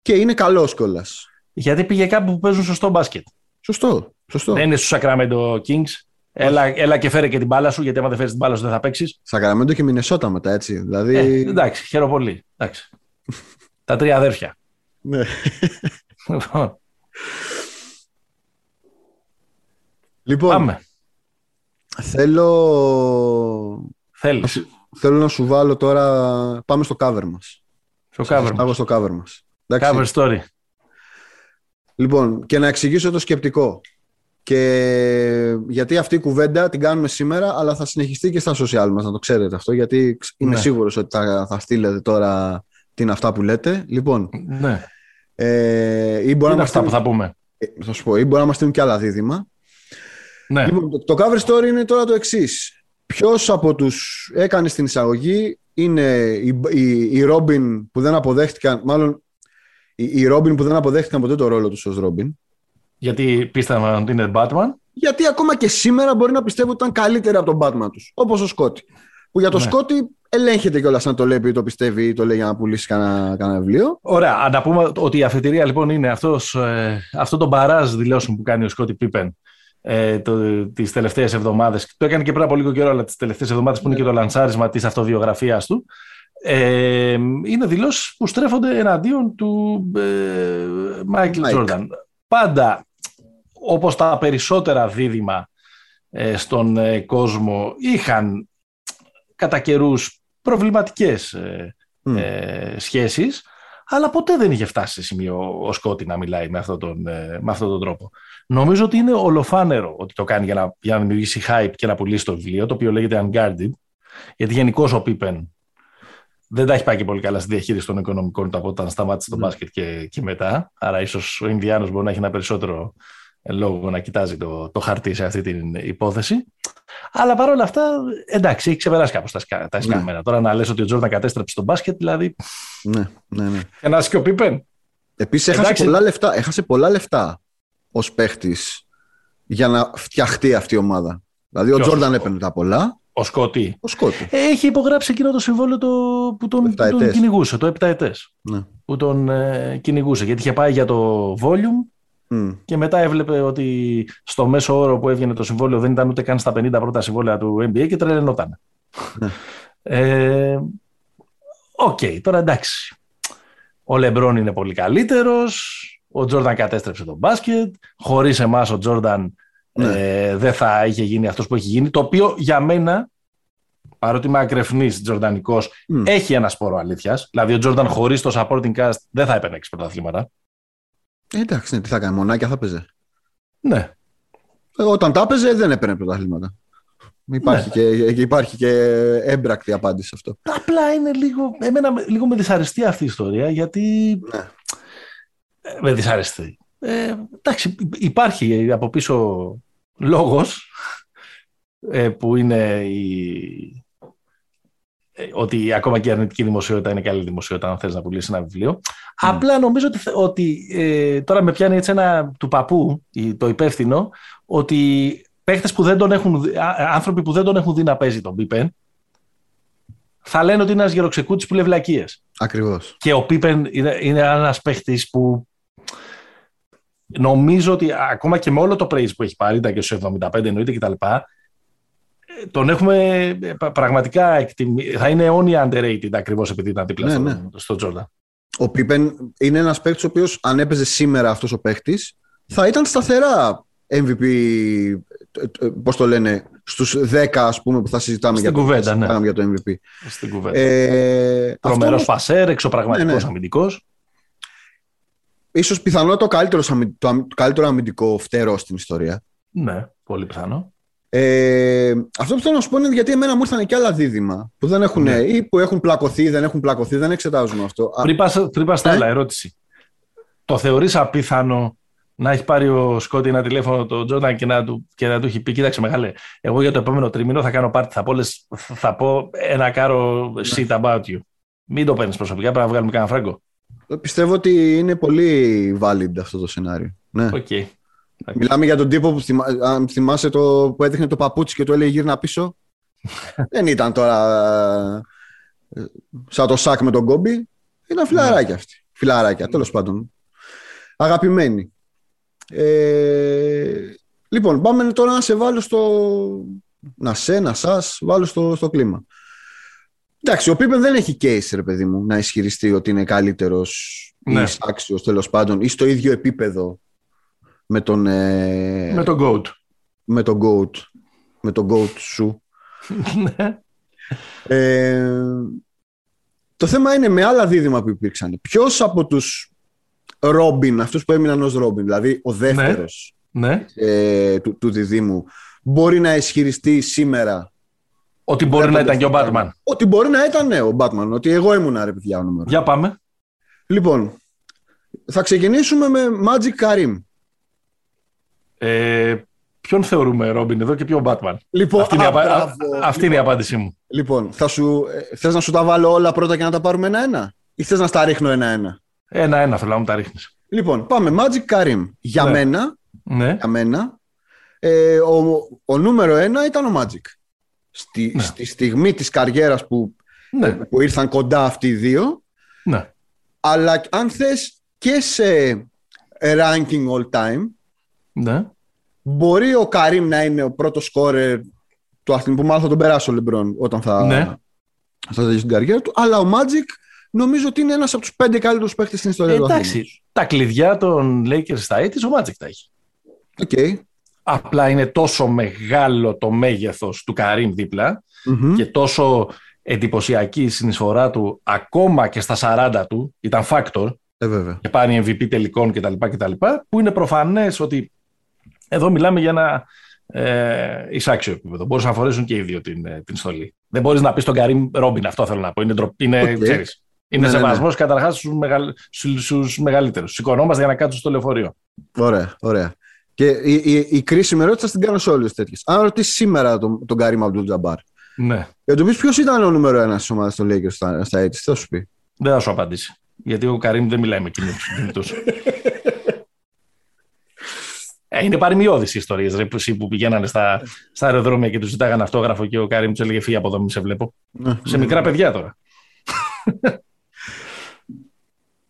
και είναι καλός κιόλας. Γιατί πήγε κάπου που παίζουν σωστό μπάσκετ. Σωστό, σωστό. Δεν είναι στου Sacramento Kings. Έλα, έλα και φέρε και την μπάλα σου, γιατί άμα δεν φέρεις την μπάλα σου δεν θα παίξεις. Σακραμέντο και Μινεσότα μετά, έτσι. Δηλαδή... Ε, εντάξει, χαίρομαι πολύ. Εντάξει. Τα τρία αδέρφια. ναι. Λοιπόν, Λοιπόν, Πάμε. θέλω... Θέλεις. θέλω να σου βάλω τώρα... Πάμε στο cover μας. Στο Θα cover. πάω στο cover μας. Εντάξει. Cover story. Λοιπόν, και να εξηγήσω το σκεπτικό. Και γιατί αυτή η κουβέντα την κάνουμε σήμερα, αλλά θα συνεχιστεί και στα social μας, να το ξέρετε αυτό, γιατί είμαι Ναι. σίγουρος ότι θα, θα στείλετε τώρα τι είναι αυτά που λέτε. Λοιπόν, Ναι. ε, ή Τι μπορεί να είναι μας αυτά που στείλουν, θα πούμε. ε, θα σου πω, ή μπορεί να μας στείλουν και άλλα δίδυμα. Ναι. Λοιπόν, το, το cover story είναι τώρα το εξής. Ποιος από τους έκανε στην εισαγωγή είναι οι, οι, οι Robin που δεν αποδέχτηκαν, μάλλον οι, οι Robin που δεν αποδέχτηκαν ποτέ το ρόλο τους ως Robin. Γιατί πίστευα ότι είναι Batman; Γιατί ακόμα και σήμερα μπορεί να πιστεύω ότι ήταν καλύτεροι από τον Batman τους. Όπως ο Σκότι. Που για τον Ναι. Σκότι ελέγχεται κιόλας αν το λέει επειδή το πιστεύει ή το λέει για να πουλήσει κανένα, κανένα βιβλίο. Ωραία. Να πούμε ότι η αφετηρία λοιπόν είναι αυτός, ε, αυτό το μπαράζ δηλώσεων που κάνει ο Σκότι Πίπεν ε, το, τις τελευταίες εβδομάδες. Το έκανε και πριν από λίγο καιρό, αλλά τις τελευταίες εβδομάδες που είναι και το λανσάρισμα της αυτοβιογραφίας του. Ε, είναι δηλώσεις που στρέφονται εναντίον του Μάικλ Τζόρνταν. Πάντα, όπως τα περισσότερα δίδυμα ε, στον ε, κόσμο, είχαν κατά καιρούς προβληματικές mm. σχέσεις, αλλά ποτέ δεν είχε φτάσει σε σημείο ο Σκότη να μιλάει με αυτόν τον, με αυτόν τον τρόπο. Νομίζω ότι είναι ολοφάνερο ότι το κάνει για να, για να δημιουργήσει hype και να πουλήσει το βιβλίο, το οποίο λέγεται Unguarded, γιατί γενικώς ο Πίπεν δεν τα έχει πάει και πολύ καλά στη διαχείριση των οικονομικών του από όταν σταμάτησε το ναι. μπάσκετ και, και μετά. Άρα, ίσως ο Ινδιάνος μπορεί να έχει ένα περισσότερο λόγο να κοιτάζει το, το χαρτί σε αυτή την υπόθεση. Αλλά παρόλα αυτά, εντάξει, έχει ξεπεράσει κάπως τα, τα ναι. Τώρα να λες ότι ο Τζόρνταν κατέστρεψε τον μπάσκετ, δηλαδή. Ναι, ναι, ναι. Και να και ο Πίπεν. Επίσης, έχασε, πολλά λεφτά, έχασε πολλά λεφτά ως παίχτης για να φτιαχτεί αυτή η ομάδα. Δηλαδή, ο Τζόρνταν έπαιρνε τα πολλά. Ο Σκότι. Ο Σκότι. Έχει υπογράψει εκείνο το συμβόλαιο το, που τον, που τον κυνηγούσε, το 7 ετέ. Ναι. Που τον ε, κυνηγούσε. Γιατί είχε πάει για το volume mm. και μετά έβλεπε ότι στο μέσο όρο που έβγαινε το συμβόλαιο δεν ήταν ούτε καν στα 50 πρώτα συμβόλαια του NBA και τρελαινόταν. Ναι. Ε, οκ, okay, τώρα εντάξει. Ο Λεμπρόν είναι πολύ καλύτερος. Ο Τζόρνταν κατέστρεψε το μπάσκετ. Χωρίς εμάς ο Τζόρνταν ναι. ε, δεν θα είχε γίνει αυτός που έχει γίνει. Το οποίο για μένα, παρότι είμαι ακραιφνής Τζορντανικός, έχει ένα σπόρο αλήθειας. Δηλαδή, ο Τζόρνταν χωρίς το supporting cast δεν θα έπαιρνε 6 πρωταθλήματα. Ε, εντάξει, ναι, τι θα κάνει, μονάκια θα παίζε. Ναι. Ε, όταν τα έπαιζε δεν έπαιρνε πρωταθλήματα. Υπάρχει, ναι. και, υπάρχει και έμπρακτη απάντηση σε αυτό. Απλά είναι λίγο, εμένα, λίγο με δυσαρεστεί αυτή η ιστορία γιατί. Ναι. Ε, με δυσαρεστεί. Ε, εντάξει, υπάρχει από πίσω λόγος ε, που είναι η... Ε, ότι ακόμα και η αρνητική δημοσιότητα είναι καλή δημοσιότητα αν θες να πουλήσεις ένα βιβλίο. Απλά νομίζω ότι, ότι ε, τώρα με πιάνει έτσι ένα του παππού το υπεύθυνο ότι παίχτες που δεν τον έχουν, άνθρωποι που δεν τον έχουν δει να παίζει τον Πίπεν θα λένε ότι είναι ένας γεροξεκούτης που λέει βλακίες. Ακριβώς. Και ο Πίπεν είναι, είναι ένας παίχτης που νομίζω ότι ακόμα και με όλο το praise που έχει πάρει, ήταν και στους 75 εννοείται κτλ. Τον έχουμε ε, πραγματικά εκτιμήσει. Θα είναι αιώνια underrated ακριβώς επειδή ήταν δίπλα ναι, ναι. στο Τζόρνταν. Ο Πίπεν είναι ένας παίκτης ο οποίος, αν έπαιζε σήμερα αυτός ο παίκτης, θα ήταν σταθερά MVP. Πώς το λένε, στους 10 ας πούμε που θα συζητάμε για, κουβέντα, ναι. για το MVP. Στην κουβέντα. Ε, Τρομερός αυτό... πασέρ, εξωπραγματικός ναι, ναι. αμυντικός ίσως πιθανό το καλύτερος, το καλύτερο αμυντικό φτερό στην ιστορία. Ναι, πολύ πιθανό. Ε, αυτό που θέλω να σου πω είναι γιατί εμένα μου ήρθαν και άλλα δίδυμα που δεν έχουν, ναι. ή που έχουν πλακωθεί, δεν έχουν πλακωθεί, δεν εξετάζουν αυτό. Πριν πας, στα ναι. άλλα, ερώτηση. Το θεωρείς απίθανο να έχει πάρει ο Σκότι ένα τηλέφωνο τον Τζόρνταν και να του, και να του έχει πει: Κοίταξε, μεγάλε, εγώ για το επόμενο τρίμηνο θα κάνω πάρτι. Θα πω, θα πω ένα κάρο ναι. shit about you. Μην το παίρνεις προσωπικά, πρέπει να βγάλουμε κανένα φράγκο. Πιστεύω ότι είναι πολύ valid αυτό το σενάριο. Ναι. Okay. Μιλάμε για τον τύπο που θυμά, αν θυμάσαι το, που έδειχνε το παπούτσι και του έλεγε γύρνα πίσω. Δεν ήταν τώρα ε, σαν το σάκ με τον κόμπι. Ήταν φιλαράκια αυτοί. Φιλαράκια, τέλος πάντων. Αγαπημένοι. Ε, λοιπόν, πάμε τώρα να σε βάλω στο... Να σε, να σας, βάλω στο, στο κλίμα. Εντάξει, ο Πίπεν δεν έχει case, ρε παιδί μου, να ισχυριστεί ότι είναι καλύτερος ναι. ή άξιο τέλος πάντων ή στο ίδιο επίπεδο με τον. Ε, με τον Goat. Με τον Goat. Με τον Goat σου. Ναι. ε, το θέμα είναι με άλλα δίδυμα που υπήρξαν. Ποιος από τους Ρόμπιν, αυτούς που έμειναν ως Ρόμπιν, δηλαδή ο δεύτερος ναι. ε, του, του διδήμου, μπορεί να ισχυριστεί σήμερα ότι μπορεί να ήταν και ο Batman. Ότι μπορεί να ήταν ναι, ο Batman. Ότι εγώ ήμουν ρε παιδιά ο νούμερο. Για πάμε. Λοιπόν, θα ξεκινήσουμε με Magic Karim. Ε, ποιον θεωρούμε Ρόμπιν εδώ και ποιον Batman; Λοιπόν, αυτή, είναι, α, αυτή είναι η απάντησή μου. Λοιπόν, θα σου, ε, θες να σου τα βάλω όλα πρώτα και να τα πάρουμε ένα-ένα; Ή θες να στα ρίχνω ένα-ένα; Ένα-ένα θέλω να μου τα ρίχνεις. Λοιπόν, πάμε. Magic Karim. Για ναι. μένα, ναι. για μένα ε, ο, ο νούμερο ένα ήταν ο Magic στη, ναι. στη στιγμή της καριέρας που, ναι. που ήρθαν κοντά αυτοί οι δύο. Ναι. Αλλά αν θες και σε ranking all time, ναι. Μπορεί ο Καρίμ να είναι ο πρώτος σκόρερ του αθλητισμού που μάλλον θα τον περάσει ο Λεμπρόν όταν θα, ναι. θα τελειώσει την καριέρα του. Αλλά ο Magic νομίζω ότι είναι ένας από τους πέντε καλύτερους παίχτε στην ιστορία του Εντάξει, τα κλειδιά των Lakers στα έτη ο Magic τα έχει. Okay. Απλά είναι τόσο μεγάλο το μέγεθος του Καρύμ δίπλα mm-hmm. και τόσο εντυπωσιακή η συνεισφορά του ακόμα και στα 40 του, ήταν factor ε, βέβαια. και πάρει MVP τελικών κτλ. που είναι προφανές ότι εδώ μιλάμε για ένα ε, εισάξιο επίπεδο. Μπορούσαν να φορέσουν και οι δύο την, ε, την στολή. Δεν μπορείς να πεις στον Καρύμ Ρόμπιν, αυτό θέλω να πω. Είναι, είναι, okay. ξέρεις, είναι ναι, σεβασμό ναι, ναι. καταρχάς στους μεγαλ, μεγαλύτερους. Σηκωνόμαστε για να κάτσουν στο λεωφορείο. Ωραία, ωραία. Και η, η, η κρίσιμη ερώτηση θα την κάνω σε όλε τέτοιες. Αν ρωτήσεις σήμερα τον, τον Καρύμ Αμπτούλ Τζαμπάρ, ναι. για να του πεις ποιος ήταν ο νούμερο ένας της ομάδας του Lakers στα, στα έτη, τι θα σου πει; Δεν θα σου απαντήσει. Γιατί ο Καρύμ δεν μιλάει με κινητού. Ε, είναι παρημιώδει οι ιστορίες που πηγαίνανε στα, στα αεροδρόμια και τους ζητάγανε αυτόγραφο και ο Καρύμ τους έλεγε Φύγει από εδώ, μην σε βλέπω. Ναι, σε μικρά παιδιά τώρα.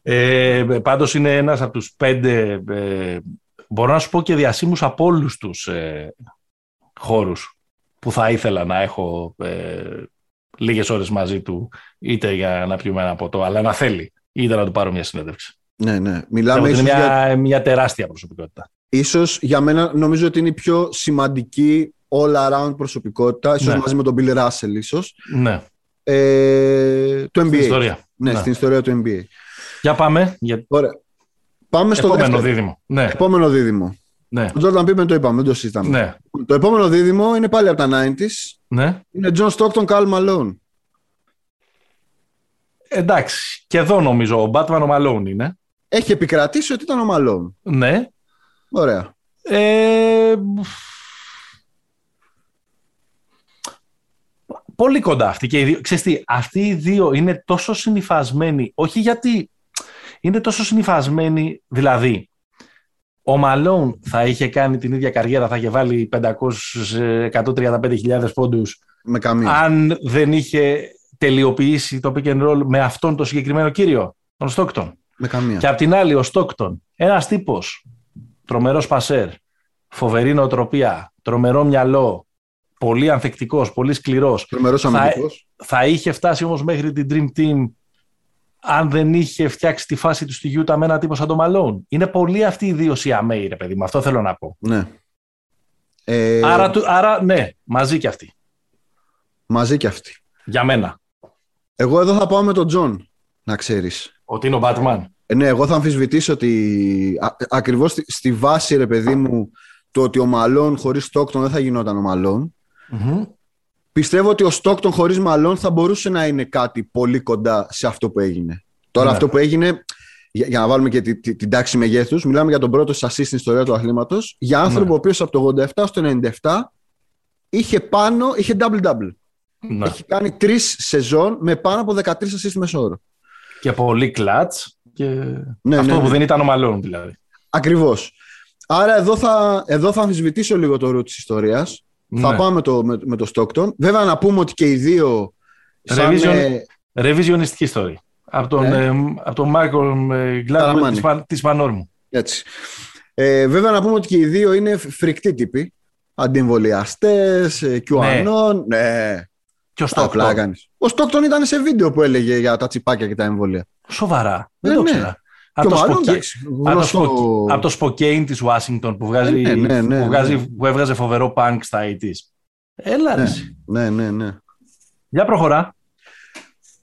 ε, πάντως είναι ένας από τους πέντε, ε, μπορώ να σου πω και διασύμους από όλους τους ε, χώρους που θα ήθελα να έχω ε, λίγες ώρες μαζί του είτε για να πιούμε ένα ποτό, αλλά να θέλει είτε να του πάρω μια συνέντευξη. Ναι, ναι. Μιλάμε είναι μια, για... μια τεράστια προσωπικότητα. Ίσως για μένα νομίζω ότι είναι η πιο σημαντική all around προσωπικότητα, ίσως ναι. μαζί με τον Bill Russell ίσως. Ναι. Ε, το NBA. Στην ιστορία. Ναι, ναι, στην ιστορία του NBA. Για πάμε. Για... Ωραία. Πάμε στο επόμενο δεύτερο. δίδυμο. Ναι. Επόμενο δίδυμο. Ναι. Το Jordan Pippen το είπαμε, δεν το συζητάμε. Ναι. Το επόμενο δίδυμο είναι πάλι από τα 90s. Ναι. Είναι John Stockton, Carl Malone. Εντάξει. Και εδώ νομίζω ο Batman ο Malone είναι. Έχει επικρατήσει ότι ήταν ο Malone. Ναι. Ωραία. Ε, πολύ κοντά αυτοί και οι δύο. Ξέρεις τι, αυτοί οι δύο είναι τόσο συνειφασμένοι, όχι γιατί είναι τόσο συνειφασμένοι, δηλαδή ο Μαλόν θα είχε κάνει την ίδια καριέρα, θα είχε βάλει 135.000 πόντους με καμία. αν δεν είχε τελειοποιήσει το pick and roll με αυτόν τον συγκεκριμένο κύριο, τον Στόκτον. Με καμία. Και απ' την άλλη ο Στόκτον, ένας τύπος, τρομερός πασέρ, φοβερή νοοτροπία, τρομερό μυαλό, πολύ ανθεκτικός, πολύ σκληρός. Τρομερός θα, θα είχε φτάσει όμως μέχρι την Dream Team αν δεν είχε φτιάξει τη φάση του στη Γιούτα με ένα τύπο σαν το Μαλόν. Είναι πολύ αυτοί οι δύο σιαμαίοι, ρε παιδί μου. Αυτό θέλω να πω. Ναι. Ε... Άρα, άρα, ναι, μαζί και αυτοί. Μαζί και αυτοί. Για μένα. Εγώ εδώ θα πάω με τον Τζον, να ξέρεις. Ότι είναι ο Batman. Ε, ναι, εγώ θα αμφισβητήσω ότι ακριβώς στη, στη, βάση, ρε παιδί μου, το ότι ο Μαλόν χωρίς Στόκτον δεν θα γινόταν ο Μαλόν Πιστεύω ότι ο Στόκτον χωρίς Μαλόν θα μπορούσε να είναι κάτι πολύ κοντά σε αυτό που έγινε. Τώρα ναι. αυτό που έγινε, για, για, να βάλουμε και τη, την τάξη μεγέθους, μιλάμε για τον πρώτο σασί στην ιστορία του αθλήματος. Για άνθρωπο ναι. ο οποίος από το 87 στο 97 είχε πάνω, είχε double-double. Ναι. Έχει κάνει τρεις σεζόν με πάνω από 13 assist μεσόωρο. Και πολύ κλατ. Και... Ναι, αυτό ναι, που ναι. δεν ήταν ο Μαλόν δηλαδή. Ακριβώς. Άρα εδώ θα, εδώ θα αμφισβητήσω λίγο το ρου της ιστορίας. Θα ναι. πάμε το, με, με το Stockton. Βέβαια να πούμε ότι και οι δύο... Revision, ρεβιζιονιστική ιστορία. Από τον, ναι. ε, από τον Μάικολ Γκλάντγουελ της Πανόρμου. Έτσι. Ε, βέβαια να πούμε ότι και οι δύο είναι φρικτοί τύποι. Αντιεμβολιαστές, ε, QAnon. Ναι. ναι. Και ο Στόκτον. Ο Στόκτον ήταν σε βίντεο που έλεγε για τα τσιπάκια και τα εμβόλια. Σοβαρά. Δεν ναι, το ναι. ήξερα. Από το, Σποκέ... γνωστό... από το Σποκέιν της Ουάσιγκτον που, βγάζει... ναι, ναι, ναι, που, βγάζει... Ναι. που έβγαζε φοβερό πανκ στα 80's. Έλα ναι, ναι, ναι, ναι. Για προχωρά.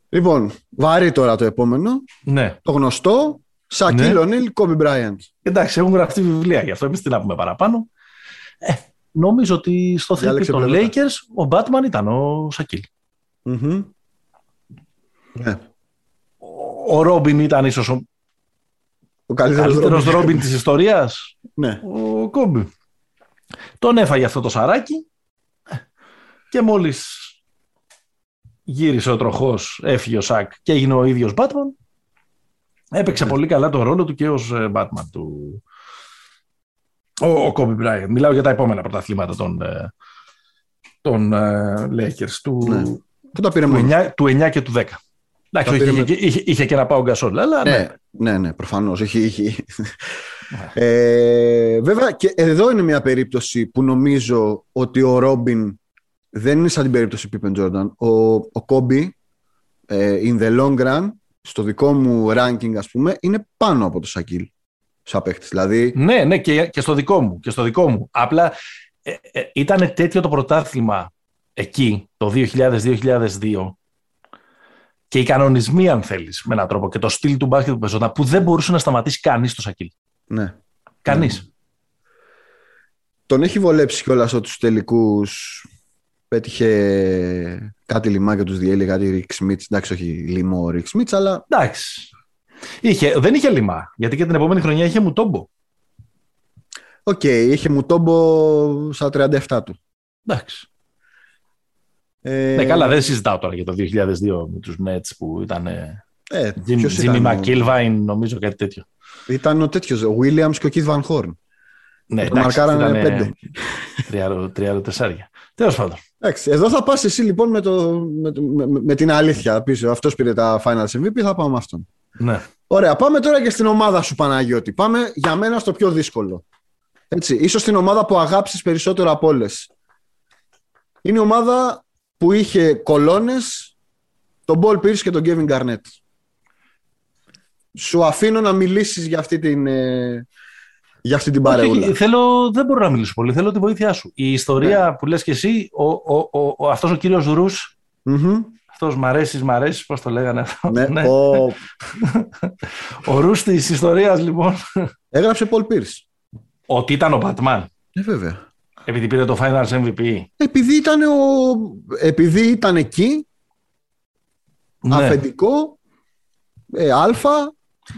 Λοιπόν, βαρύ τώρα το επόμενο. Ναι. Το γνωστό Σακίλ ναι. Ονίλ, Κόμπι Μπράιαντ. Εντάξει, έχουν γραφτεί βιβλία γι' αυτό. Εμείς τι να πούμε παραπάνω. Ε, νομίζω ότι στο θέτει των Lakers ο Μπάτμαν ήταν ο Σακίλ. Mm-hmm. Ναι. Ο Ρόμπιν ήταν ίσως ο ο καλύτερος, καλύτερος Ρόμπιν της ιστορίας. Ναι. Ο Κόμπι. Τον έφαγε αυτό το σαράκι και μόλις γύρισε ο τροχός, έφυγε ο Σακ και έγινε ο ίδιος Μπάτμαν, έπαιξε ναι. πολύ καλά τον ρόλο του και ως Μπάτμαν ε, του. Ο, Κόμπι Μπράιεν. Μιλάω για τα επόμενα πρωταθλήματα των, ε, των uh, Lakers του, ναι. Που τα πήρε του, 9, του 9 και του 10. Εντάξει, είχε, είχε, είχε, είχε, και ένα πάω γκασόλ, αλλά ναι. Ναι, ναι, ναι προφανώς. Είχε, είχε. ε, βέβαια, και εδώ είναι μια περίπτωση που νομίζω ότι ο Ρόμπιν δεν είναι σαν την περίπτωση Πίπεν Τζόρνταν. Ο, ο Κόμπι ε, in the long run, στο δικό μου ranking, ας πούμε, είναι πάνω από το Σακίλ. Σαν παίχτης. Δηλαδή... Ναι, ναι, και, και, στο δικό μου, και στο δικό μου. Απλά ε, ε, ήταν τέτοιο το πρωτάθλημα εκεί, το 2000-2002, και οι κανονισμοί, αν θέλεις, με έναν τρόπο, και το στυλ του μπάσκετ που παίζονταν, που δεν μπορούσε να σταματήσει κανείς το Σακίλ. Ναι. Κανείς. Ναι. Τον έχει βολέψει κιόλας ότι στους τελικούς πέτυχε κάτι λιμά και τους διέλει κάτι Ρικ Σμιτ. Εντάξει, όχι λιμό ο Ρικ Σμιτ, αλλά. Εντάξει. Είχε, δεν είχε λιμά, γιατί και την επόμενη χρονιά είχε μουτόμπο. Οκ, okay, είχε μουτόμπο στα 37 του. Εντάξει. Ε... Ναι, καλά, δεν συζητάω τώρα για το 2002 με τους Nets που ήταν. Ε, Jimmy McIlvain, νομίζω κάτι τέτοιο. Ήταν ο τέτοιος, ο Williams και ο Keith Van Horn. Ναι, το μαρκάρανε πέντε. Τρία τεσσάρια. Τέλος πάντων. Εντάξει, εδώ θα πας εσύ λοιπόν με, το, με, με, με την αλήθεια πίσω. Αυτός πήρε τα Finals MVP, θα πάμε με αυτόν. Ναι. Ωραία, πάμε τώρα και στην ομάδα σου Παναγιώτη. Πάμε για μένα στο πιο δύσκολο. Έτσι, ίσως την ομάδα που αγάψεις περισσότερο από όλες. Είναι η ομάδα που είχε κολόνες, τον Μπολ Pierce και τον Kevin Garnett. Σου αφήνω να μιλήσεις για αυτή την, ε, για αυτή την παρεούλα. θέλω, δεν μπορώ να μιλήσω πολύ, θέλω τη βοήθειά σου. Η ιστορία ναι. που λες και εσύ, ο, ο, ο, ο αυτός ο κύριος Ρους, mm-hmm. Αυτός μ' αρέσεις, μ' αρέσεις, πώς το λέγανε αυτό. Ναι, ναι. Ο... ο Ρους της ιστορίας λοιπόν. Έγραψε Paul Pierce. Ότι ήταν ο Πατμάν. Ε, βέβαια. Επειδή πήρε το Finals MVP. Επειδή ήταν, ο... Επειδή ήταν εκεί, ναι. αφεντικό, ε, αλφα,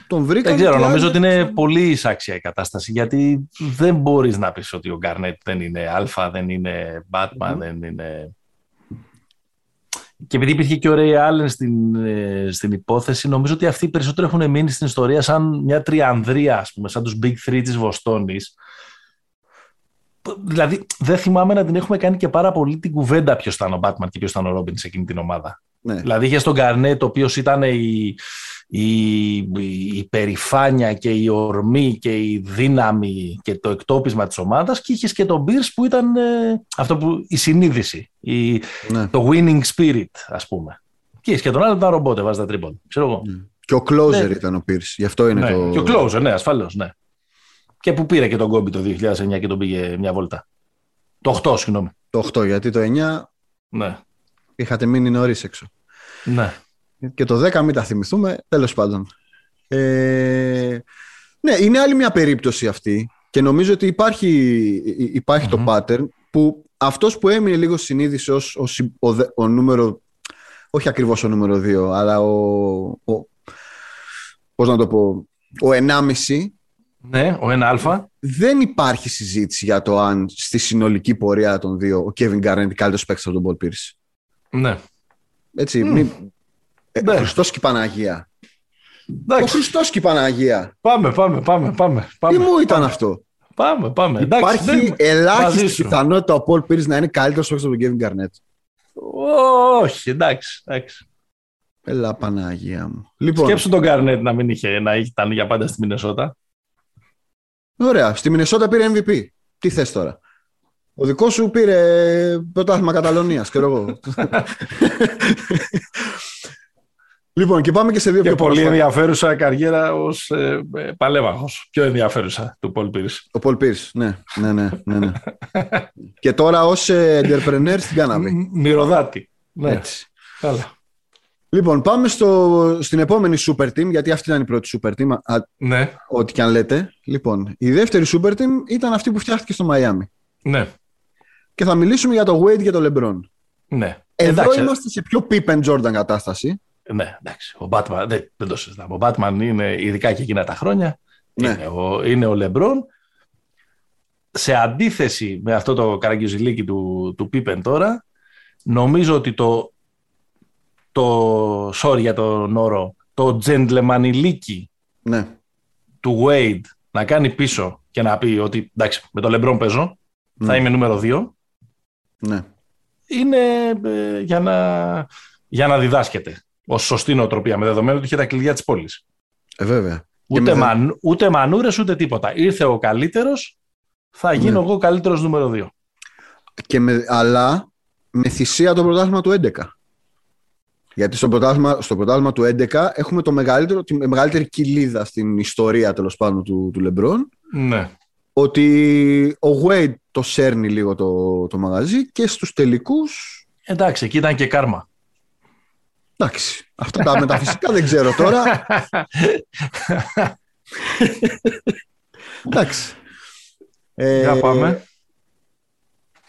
τον βρήκα. Δεν ξέρω, νομίζω ότι είναι πολύ εισάξια η κατάσταση, γιατί δεν μπορείς να πεις ότι ο Γκάρνετ δεν είναι αλφα, δεν είναι Batman, δεν είναι... Και επειδή υπήρχε και ο Ray Allen στην, ε, στην υπόθεση, νομίζω ότι αυτοί περισσότερο έχουν μείνει στην ιστορία σαν μια τριανδρία, ας πούμε, σαν τους Big Three της Βοστόνης, Δηλαδή, δεν θυμάμαι να την έχουμε κάνει και πάρα πολύ την κουβέντα ποιος ήταν ο Batman και ποιος ήταν ο Ρόμπιν σε εκείνη την ομάδα. Ναι. Δηλαδή, είχε τον Καρνέτ, ο οποίος ήταν η, η, η περηφάνεια και η ορμή και η δύναμη και το εκτόπισμα της ομάδας και είχες και τον Μπίρς που ήταν ε, αυτό που, η συνείδηση, η, ναι. το winning spirit ας πούμε. Και είχες και τον άλλο ήταν ρομπότες, βάζεις τα τρίπον. Ξέρω εγώ. Ναι. Και ο closer ναι. ήταν ο Πίρς, γι' αυτό είναι ναι. το... Και ο closer, ναι, ασφαλώς, ναι. Και που πήρε και τον Κόμπι το 2009 και τον πήγε μια βόλτα. Το 8, συγγνώμη. Το 8, γιατί το 9 ναι. είχατε μείνει νωρίς έξω. Ναι. Και το 10 μην τα θυμηθούμε, τέλος πάντων. Ε, ναι, είναι άλλη μια περίπτωση αυτή και νομίζω ότι υπάρχει, το pattern που αυτός που έμεινε λίγο συνείδηση ως, ως ο, ο, νούμερο, όχι ακριβώς ο νούμερο 2, αλλά ο, ο πώς να το πω, ο 1,5 ναι, ο 1α. Δεν υπάρχει συζήτηση για το αν στη συνολική πορεία των δύο ο Kevin Garnett είναι καλύτερος παίκτης από τον Paul Pierce. Ναι. Έτσι. Mm. Μη... Ε, ναι. Χριστός και Παναγία. Εντάξει. Ο Χριστός και Παναγία. Πάμε, πάμε, πάμε. πάμε, Τι μου ήταν αυτό; Πάμε, πάμε. Υπάρχει δεν... ελάχιστη πιθανότητα ο Paul Pierce να είναι καλύτερος παίκτης από τον Kevin Garnett. Όχι, εντάξει. εντάξει. Ελά, Παναγία μου. Λοιπόν, Σκέψου τον Garnett να μην είχε, να ήταν για πάντα στη Μινεσότα. Ωραία. Στη Μινεσότα πήρε MVP. Τι θες τώρα; Ο δικός σου πήρε πρωτάθλημα Καταλωνίας, ξέρω εγώ. λοιπόν, και πάμε και σε δύο και πιο πολύ ενδιαφέρουσα καριέρα ως ε, ε, παλέμαχος. Πιο ενδιαφέρουσα του Πολ Πίρς. Ο Πολ Πίρς, ναι. ναι, ναι, ναι, ναι. και τώρα ως ε, entrepreneur στην Κάναβη. Μυρωδάτη. Ναι. Έτσι. Καλά. Λοιπόν, πάμε στο, στην επόμενη super team, γιατί αυτή ήταν η πρώτη super team. ναι. Ό,τι και αν λέτε. Λοιπόν, η δεύτερη super team ήταν αυτή που φτιάχτηκε στο Μαϊάμι. Ναι. Και θα μιλήσουμε για το Wade και το LeBron. Ναι. Εδώ εντάξει. είμαστε σε πιο Pippen Jordan κατάσταση. Ναι, εντάξει. Ο Batman, δεν, δεν το συζητάμε. Ο Batman είναι, ειδικά και εκείνα τα χρόνια, ναι. είναι, ο, είναι ο LeBron. Σε αντίθεση με αυτό το καραγκιουζιλίκι του, του Pippen τώρα, νομίζω ότι το το, sorry για τον όρο, το τζεντλεμανιλίκι ναι. του Wade να κάνει πίσω και να πει ότι εντάξει, με το LeBron παίζω, θα ναι. είμαι νούμερο 2. Ναι. Είναι ε, για, να, για να διδάσκεται ω σωστή νοοτροπία με δεδομένο ότι είχε τα κλειδιά της πόλης. Ε, βέβαια. Ούτε, με... ούτε μανούρες ούτε τίποτα. Ήρθε ο καλύτερος, θα γίνω ναι. εγώ καλύτερος νούμερο 2. Και με... Αλλά με θυσία το πρωτάθλημα του 11. Γιατί στο πρωτάθλημα, στο πρωτάθλημα του 11 έχουμε το μεγαλύτερο, τη μεγαλύτερη κοιλίδα στην ιστορία τέλος πάντων του, του Λεμπρόν. Ναι. Ότι ο Wade το σέρνει λίγο το, το μαγαζί και στους τελικούς... Εντάξει, εκεί ήταν και κάρμα. Εντάξει, αυτά τα μεταφυσικά δεν ξέρω τώρα. Εντάξει. Για πάμε. Ε,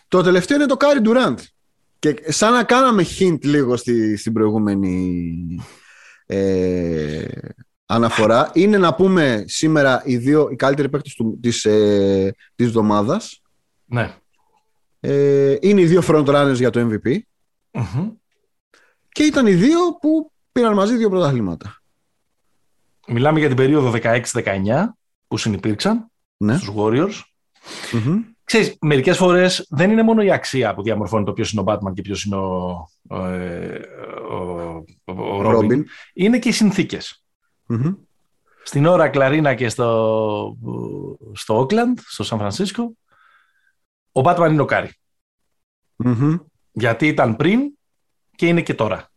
το τελευταίο είναι το Κάρι Ντουράντ. Και σαν να κάναμε hint λίγο στη, στην προηγούμενη ε, αναφορά, είναι να πούμε σήμερα οι δύο οι καλύτεροι παίκτες του, της, ε, της εβδομάδας. Ναι. Ε, είναι οι δύο front runners για το MVP. Και ήταν οι δύο που πήραν μαζί δύο πρωταθλήματα. Μιλάμε για την περίοδο 16-19 που συνεπήρξαν Ναι. στους Warriors. Ξέρεις, μερικές φορές δεν είναι μόνο η αξία που διαμορφώνει το ποιος είναι ο Batman και ποιος είναι ο, ο, ε, ο, ο, ο Robin. Robin. Είναι και οι συνθήκες. Μμμ. Στην ώρα Κλαρίνα και στο, στο Oakland, στο Σαν Φρανσίσκο, ο Batman είναι ο Κάρι. Μμμ. Γιατί ήταν πριν και είναι και τώρα.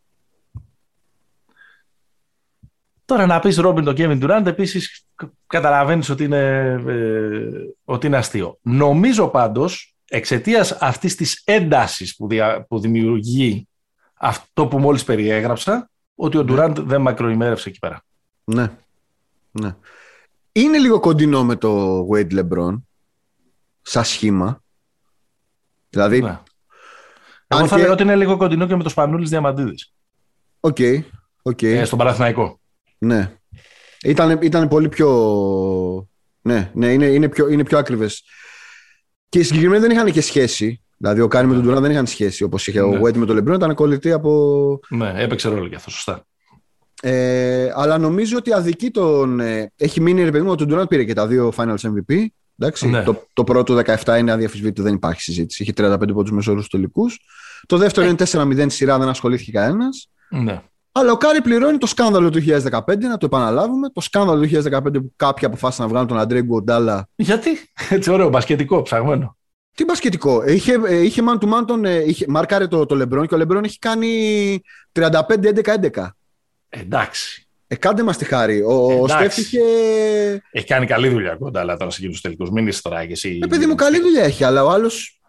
Τώρα να πεις Ρόμπιν τον Kevin Durant επίσης καταλαβαίνεις ότι είναι, ε, ότι είναι αστείο. Νομίζω πάντως εξαιτίας αυτής της έντασης που, δια- που δημιουργεί αυτό που μόλις περιέγραψα ότι ο Durant δεν μακροημέρευσε εκεί πέρα. Ναι. ναι. Είναι λίγο κοντινό με το Wade LeBron σαν σχήμα. Δηλαδή, Ναι. Αν Εγώ θα και- έλεγα ότι είναι λίγο κοντινό και με το Σπανούλης Διαμαντίδης οκ, οκ, ε, στον Παναθηναϊκό. ναι. Ήταν, ήταν πολύ πιο... Ναι, ναι είναι, είναι, πιο, είναι πιο ακριβές. Και οι συγκεκριμένοι δεν είχαν και σχέση. Δηλαδή, ο Κάρι με τον Durant δεν είχαν σχέση όπως είχε Ναι. ο Wade με τον LeBron. Ήταν κολλητή από... Ναι, έπαιξε ρόλο και αυτό, σωστά. Ε, αλλά νομίζω ότι αδικεί τον. Ε, έχει μείνει ρε παιδί μου ότι ο Durant πήρε και τα δύο Finals MVP. Εντάξει. Ναι. Το, το πρώτο 17 είναι αδιαμφισβήτητο, δεν υπάρχει συζήτηση. Είχε 35 πόντους μέσο όρο στους τελικούς. Το δεύτερο είναι 4-0 σειρά, δεν ασχολήθηκε κανένας. Ναι. Αλλά ο Κάρι πληρώνει το σκάνδαλο του 2015, να το επαναλάβουμε. Το σκάνδαλο του 2015 που κάποιοι αποφάσισαν να βγάλουν τον Αντρέ Ιγκουοντάλα. Γιατί, έτσι ωραίο, μπασκετικό, ψαγμένο. Τι μπασκετικό; Ε, Είχε, ε, είχε man to man τον. ε, Είχε, μάρκαρε το, το Λεμπρόν και ο Λεμπρόν έχει κάνει 35-11-11. Εντάξει. Ε, κάντε μας τη χάρη. Ο, ο Εντάξει. Στεφ είχε. Έχει κάνει καλή δουλειά κοντά, αλλά τώρα σε εκείνους τους τελικούς. Μην είσαι τώρα και εσύ. Ε, παιδί μου, καλή δουλειά έχει, αλλά ο άλλος.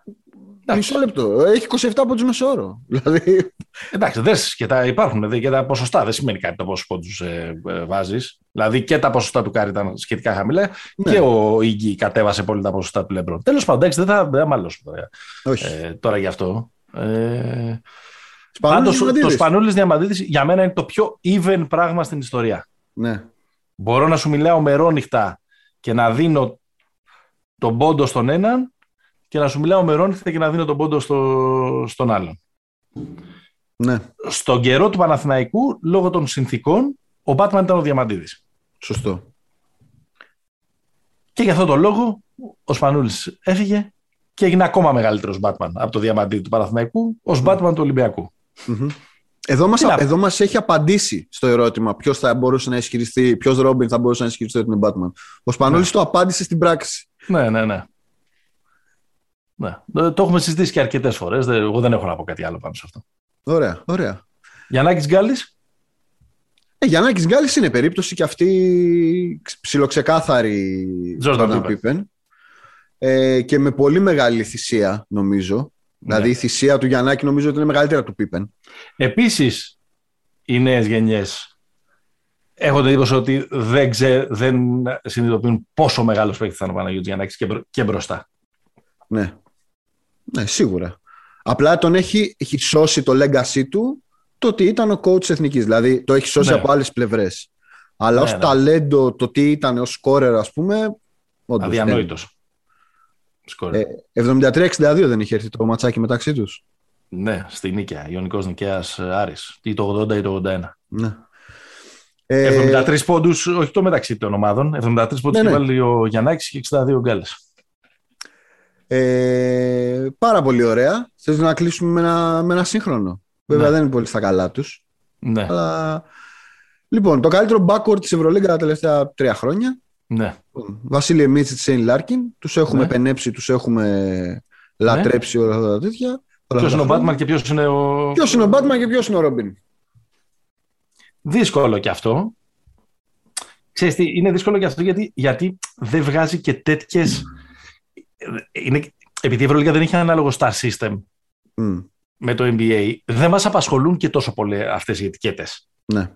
Εντάξει. Μισό λεπτό. Έχει 27 πόντους μέσο όρο. Δηλαδή. Εντάξει, δες, και τα υπάρχουν δε, και τα ποσοστά. Δεν σημαίνει κάτι το πόσου πόντους ε, ε, βάζεις. Δηλαδή και τα ποσοστά του Κάρι ήταν σχετικά χαμηλά Ναι. και ο Ίγκη κατέβασε πολύ τα ποσοστά του Λεμπρόν. Τέλος πάντων, εντάξει, δεν θα, δεν θα μαλώσουμε τώρα, Όχι. ε, τώρα γι' αυτό. Ε, Σπανούλης Πάντως, το Διαμαντίδης; Σπανούλης Διαμαντίδης για μένα είναι το πιο even πράγμα στην ιστορία. Ναι. Μπορώ να σου μιλάω μερόνυχτα και να δίνω τον πόντο στον έναν και να σου μιλάω μερόνυχτα και να δίνω τον πόντο στο, στον άλλον. ναι. Στον καιρό του Παναθηναϊκού, λόγω των συνθήκων, ο Μπάτμαν ήταν ο Διαμαντίδης. Σωστό. Και για αυτόν τον λόγο, ο Σπανούλης έφυγε και έγινε ακόμα μεγαλύτερος Μπάτμαν από το Διαμαντίδη του Παναθηναϊκού ως Μπάτμαν του Ολυμπιακού. Μμμ. Εδώ μας, Τι να- εδώ μας έχει απαντήσει στο ερώτημα ποιος θα μπορούσε να ισχυριστεί, ποιος Ρόμπιν θα μπορούσε να ισχυριστεί ότι είναι Batman. Ο Σπανούλης το απάντησε στην πράξη. Ναι, ναι, ναι. ναι. Το το έχουμε συζητήσει και αρκετές φορές. Δεν- Εγώ δεν έχω να πω κάτι άλλο πάνω σε αυτό. Ωραία, ωραία. Γιαννάκης Γκάλης; Ε, Γιαννάκης Γκάλης είναι περίπτωση και αυτή ψιλοξεκάθαρη Jordan Jordan Pippen. Pippen. Ε, και με πολύ μεγάλη θυσία νομίζω. Δηλαδή η θυσία του Γιαννάκη νομίζω ότι είναι μεγαλύτερα του Πίπεν. Επίσης, οι νέες γενιές έχω την εντύπωση ότι δεν, ξε, δεν συνειδητοποιούν πόσο μεγάλος παίκτης θα είναι ο Παναγιώτης Γιαννάκης και, μπρο- και μπροστά. Ναι. Ναι, σίγουρα. Απλά τον έχει, έχει σώσει το legacy του το ότι ήταν ο coach της εθνικής. Δηλαδή το έχει σώσει Ναι. από άλλες πλευρές. Αλλά Ναι, ως ναι. ταλέντο το τι ήταν ως scorer ας πούμε όντως, ναι. Αδιανόητος. Σκορ. Ε, 73-62 δεν είχε έρθει το ματσάκι μεταξύ τους. Ναι, στη Νίκαια. Ιωνικός Νικαίας ε, Άρης. Ή το 80 ή το 81. Ναι. Ε, 73 πόντους, όχι το μεταξύ των ομάδων. 73 πόντους Ναι, και ναι. βάλει ο Γιαννάκης και 62 ο Γκάλες. Ε, πάρα πολύ ωραία. Θες να κλείσουμε με ένα, με ένα σύγχρονο. Βέβαια Ναι. δεν είναι πολύ στα καλά τους. Ναι, Αλλά... Λοιπόν, το καλύτερο backcourt της Ευρωλίγκα τα τελευταία τρία χρόνια. Ναι. Βασίλιε Μίτσιτς, Σέιν Λάρκιν. Τους έχουμε Ναι. παινέψει, τους έχουμε λατρέψει όλα αυτά τα τέτοια. όλα Ποιος αυτά είναι ο τα χρόνια. Batman και ποιος είναι ο... Ποιος είναι ο Batman και ποιος είναι ο Robin. Δύσκολο κι αυτό. Ξέρεις τι, είναι δύσκολο κι αυτό γιατί, γιατί δεν βγάζει και τέτοιε. Είναι, επειδή η Ευρωλίγα δεν έχει ανάλογο star system mm. με το NBA, δεν μας απασχολούν και τόσο πολύ αυτές οι ετικέτες. Ναι.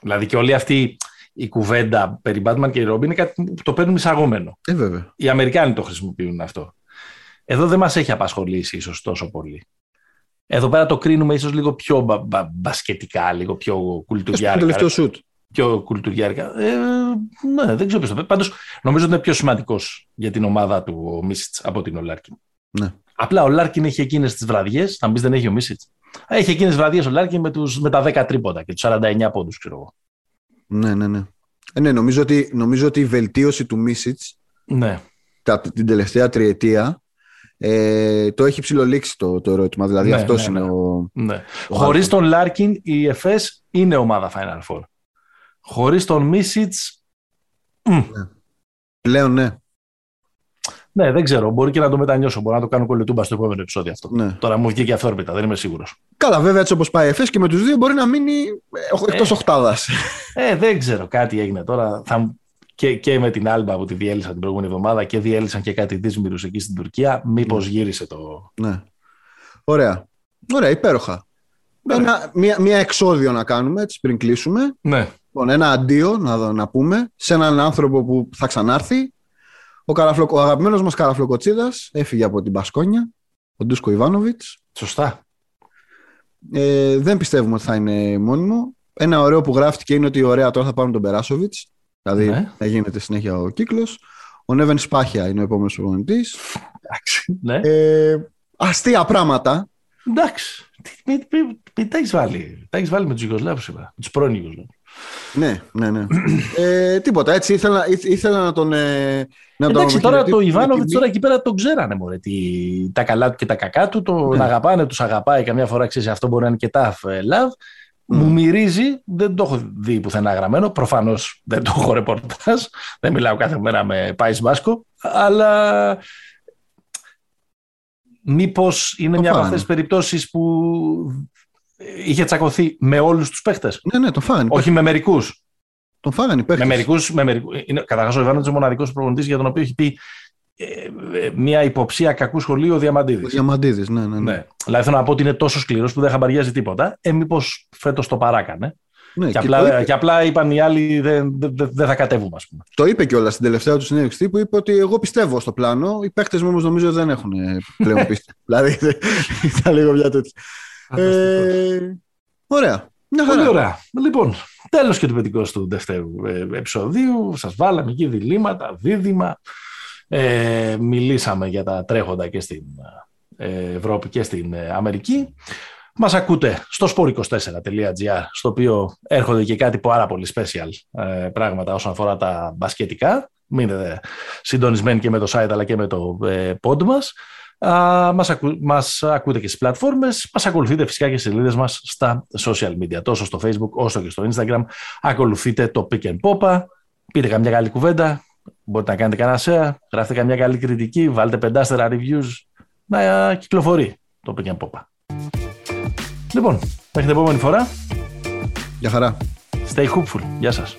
Δηλαδή και όλη αυτή η κουβέντα περί Batman και η Robin είναι κάτι που το παίρνουν εισαγόμενο. Ε, βέβαια. Οι Αμερικάνοι το χρησιμοποιούν αυτό. Εδώ δεν μας έχει απασχολήσει ίσως τόσο πολύ. Εδώ πέρα το κρίνουμε ίσως λίγο πιο μπα, μπα, μπασκετικά, λίγο πιο κουλτουριάρικα. Το τελευταίο σουτ. Πιο κουλτουριάρικα. Ε, ναι, δεν ξέρω ποιος το Πάντως νομίζω ότι είναι πιο σημαντικός για την ομάδα του ο Μίσιτς από την ο Λάρκιν. Ναι. Απλά ο Λάρκιν έχει εκείνες τις βραδιές, θα μπεις δεν έχει ο Μίσιτς. Έχει εκείνες τις βραδιές ο Λάρκιν με, τους, με τα 10 τρίποτα και τους 49 πόντους, ξέρω εγώ. Ναι, ναι, ναι. Ε, ναι νομίζω, ότι, νομίζω ότι η βελτίωση του Μίσιτς ναι. την τελευταία τριετία ε, το έχει ψιλολήξει το, το ερώτημα. Δηλαδή ναι, αυτός ναι, είναι ναι. ο. Ναι. Χωρίς τον Λάρκιν, η ΕΦΕΣ είναι ομάδα Final Four. Χωρίς τον Μίσιτς. Ναι. Πλέον ναι. Ναι, δεν ξέρω. Μπορεί και να το μετανιώσω. Μπορεί να το κάνω κολλητούμπα στο επόμενο επεισόδιο αυτό. Ναι. Τώρα μου βγήκε αυθόρμητα, δεν είμαι σίγουρος. Καλά, βέβαια έτσι όπως πάει η ΕΦΕΣ και με τους δύο μπορεί να μείνει εκτό ε, οχτάδα. Ε, δεν ξέρω. Κάτι έγινε τώρα. Θα, και, και με την Άλμπα που τη διέλυσαν την προηγούμενη εβδομάδα και διέλυσαν και κάτι δύσμηρου εκεί στην Τουρκία. Μήπως ναι. γύρισε το. Ναι. Ωραία. Ωραία, υπέροχα. Ένα, μία, μία εξόδιο να κάνουμε έτσι πριν κλείσουμε. Ναι. Λοιπόν, ένα αντίο να, να πούμε σε έναν άνθρωπο που θα ξανάρθει. Ο, καραφλο, ο αγαπημένος μας καραφλοκοτσίδας έφυγε από την Πασκόνια, ο Ντούσκο Ιβάνοβιτς. Σωστά. Ε, δεν πιστεύουμε ότι θα είναι μόνιμο. Ένα ωραίο που γράφτηκε είναι ότι ωραία τώρα θα πάρουν τον Περάσοβιτς. Δηλαδή ναι. να γίνεται συνέχεια ο κύκλος. Ο Νέβεν Σπάχια είναι ο επόμενος προπονητής. Ναι. Ε, αστεία πράγματα. Εντάξει. Τα έχεις βάλει; Τα έχεις βάλει με τους Ιγκοσλάβου, είπα. τους πρώην Ιγκοσλάβου. Ναι, ναι, ναι. ε, τίποτα. Έτσι ήθελα, ήθελα να τον. Ε, να Εντάξει, τώρα το Ιβάνοβιτς τώρα εκεί πέρα τον ξέρανε μωρέ, τι, τα καλά του και τα κακά του. Τον ναι. αγαπάνε, τους αγαπάει. Καμιά φορά ξέρεις αυτό μπορεί να είναι και tough ε, love. Μου μυρίζει, δεν το έχω δει πουθενά γραμμένο. Προφανώς δεν το έχω ρεπορτάζ. Δεν μιλάω κάθε μέρα με Πάη Μπάσκο. Αλλά μήπως είναι μια από αυτές τις περιπτώσεις που είχε τσακωθεί με όλους τους παίχτες. Ναι, ναι, το φάγανε. Όχι με μερικούς. Τον φάγανε οι Με μερικούς. Με μερικού. Καταρχά, ο Ιβάνο είναι ο μοναδικός προπονητής για τον οποίο έχει πει ε, ε, μια υποψία κακού σχολείου ο Διαμαντίδης. Ο Διαμαντίδης, ναι, ναι, ναι, ναι. Δηλαδή θέλω να πω ότι είναι τόσο σκληρός που δεν χαμπαριάζει τίποτα. Ε, μήπως φέτος το παράκανε. Ναι, και, και, απλά, και απλά είπαν οι άλλοι δεν, δεν, δεν θα κατέβουμε, ας πούμε. Το είπε κιόλας στην τελευταία του συνέντευξη που είπε ότι εγώ πιστεύω στο πλάνο. Οι παίκτε μου όμως νομίζω δεν έχουν πλέον πίστη. δηλαδή ήταν λίγο μια τέτοια. Ε, ωραία. Πολύ ωραία. Λοιπόν, τέλος και του πεντηκό του δευτέρου ε, επεισοδίου. Σας βάλαμε εκεί διλήμματα, δίδυμα. Ε, μιλήσαμε για τα τρέχοντα και στην ε, Ευρώπη και στην ε, Αμερική. Μας ακούτε στο sport24.gr στο οποίο έρχονται και κάτι πάρα πολύ special ε, πράγματα όσον αφορά τα μπασκετικά. Μείνετε συντονισμένοι και με το site αλλά και με το ε, pod μας. Α, μας, ακού, μας ακούτε και στις πλατφόρμες, μας ακολουθείτε φυσικά και στις σελίδες μας στα social media, τόσο στο facebook όσο και στο instagram. Ακολουθείτε το Pick and Popa, πείτε καμιά καλή κουβέντα, Μπορείτε να κάνετε κανένα share, γράφετε καμιά καλή κριτική, βάλτε πεντάστερα reviews, να κυκλοφορεί το Pick and Pop. Λοιπόν, μέχρι την επόμενη φορά. Γεια χαρά. Stay hopeful. Γεια σας.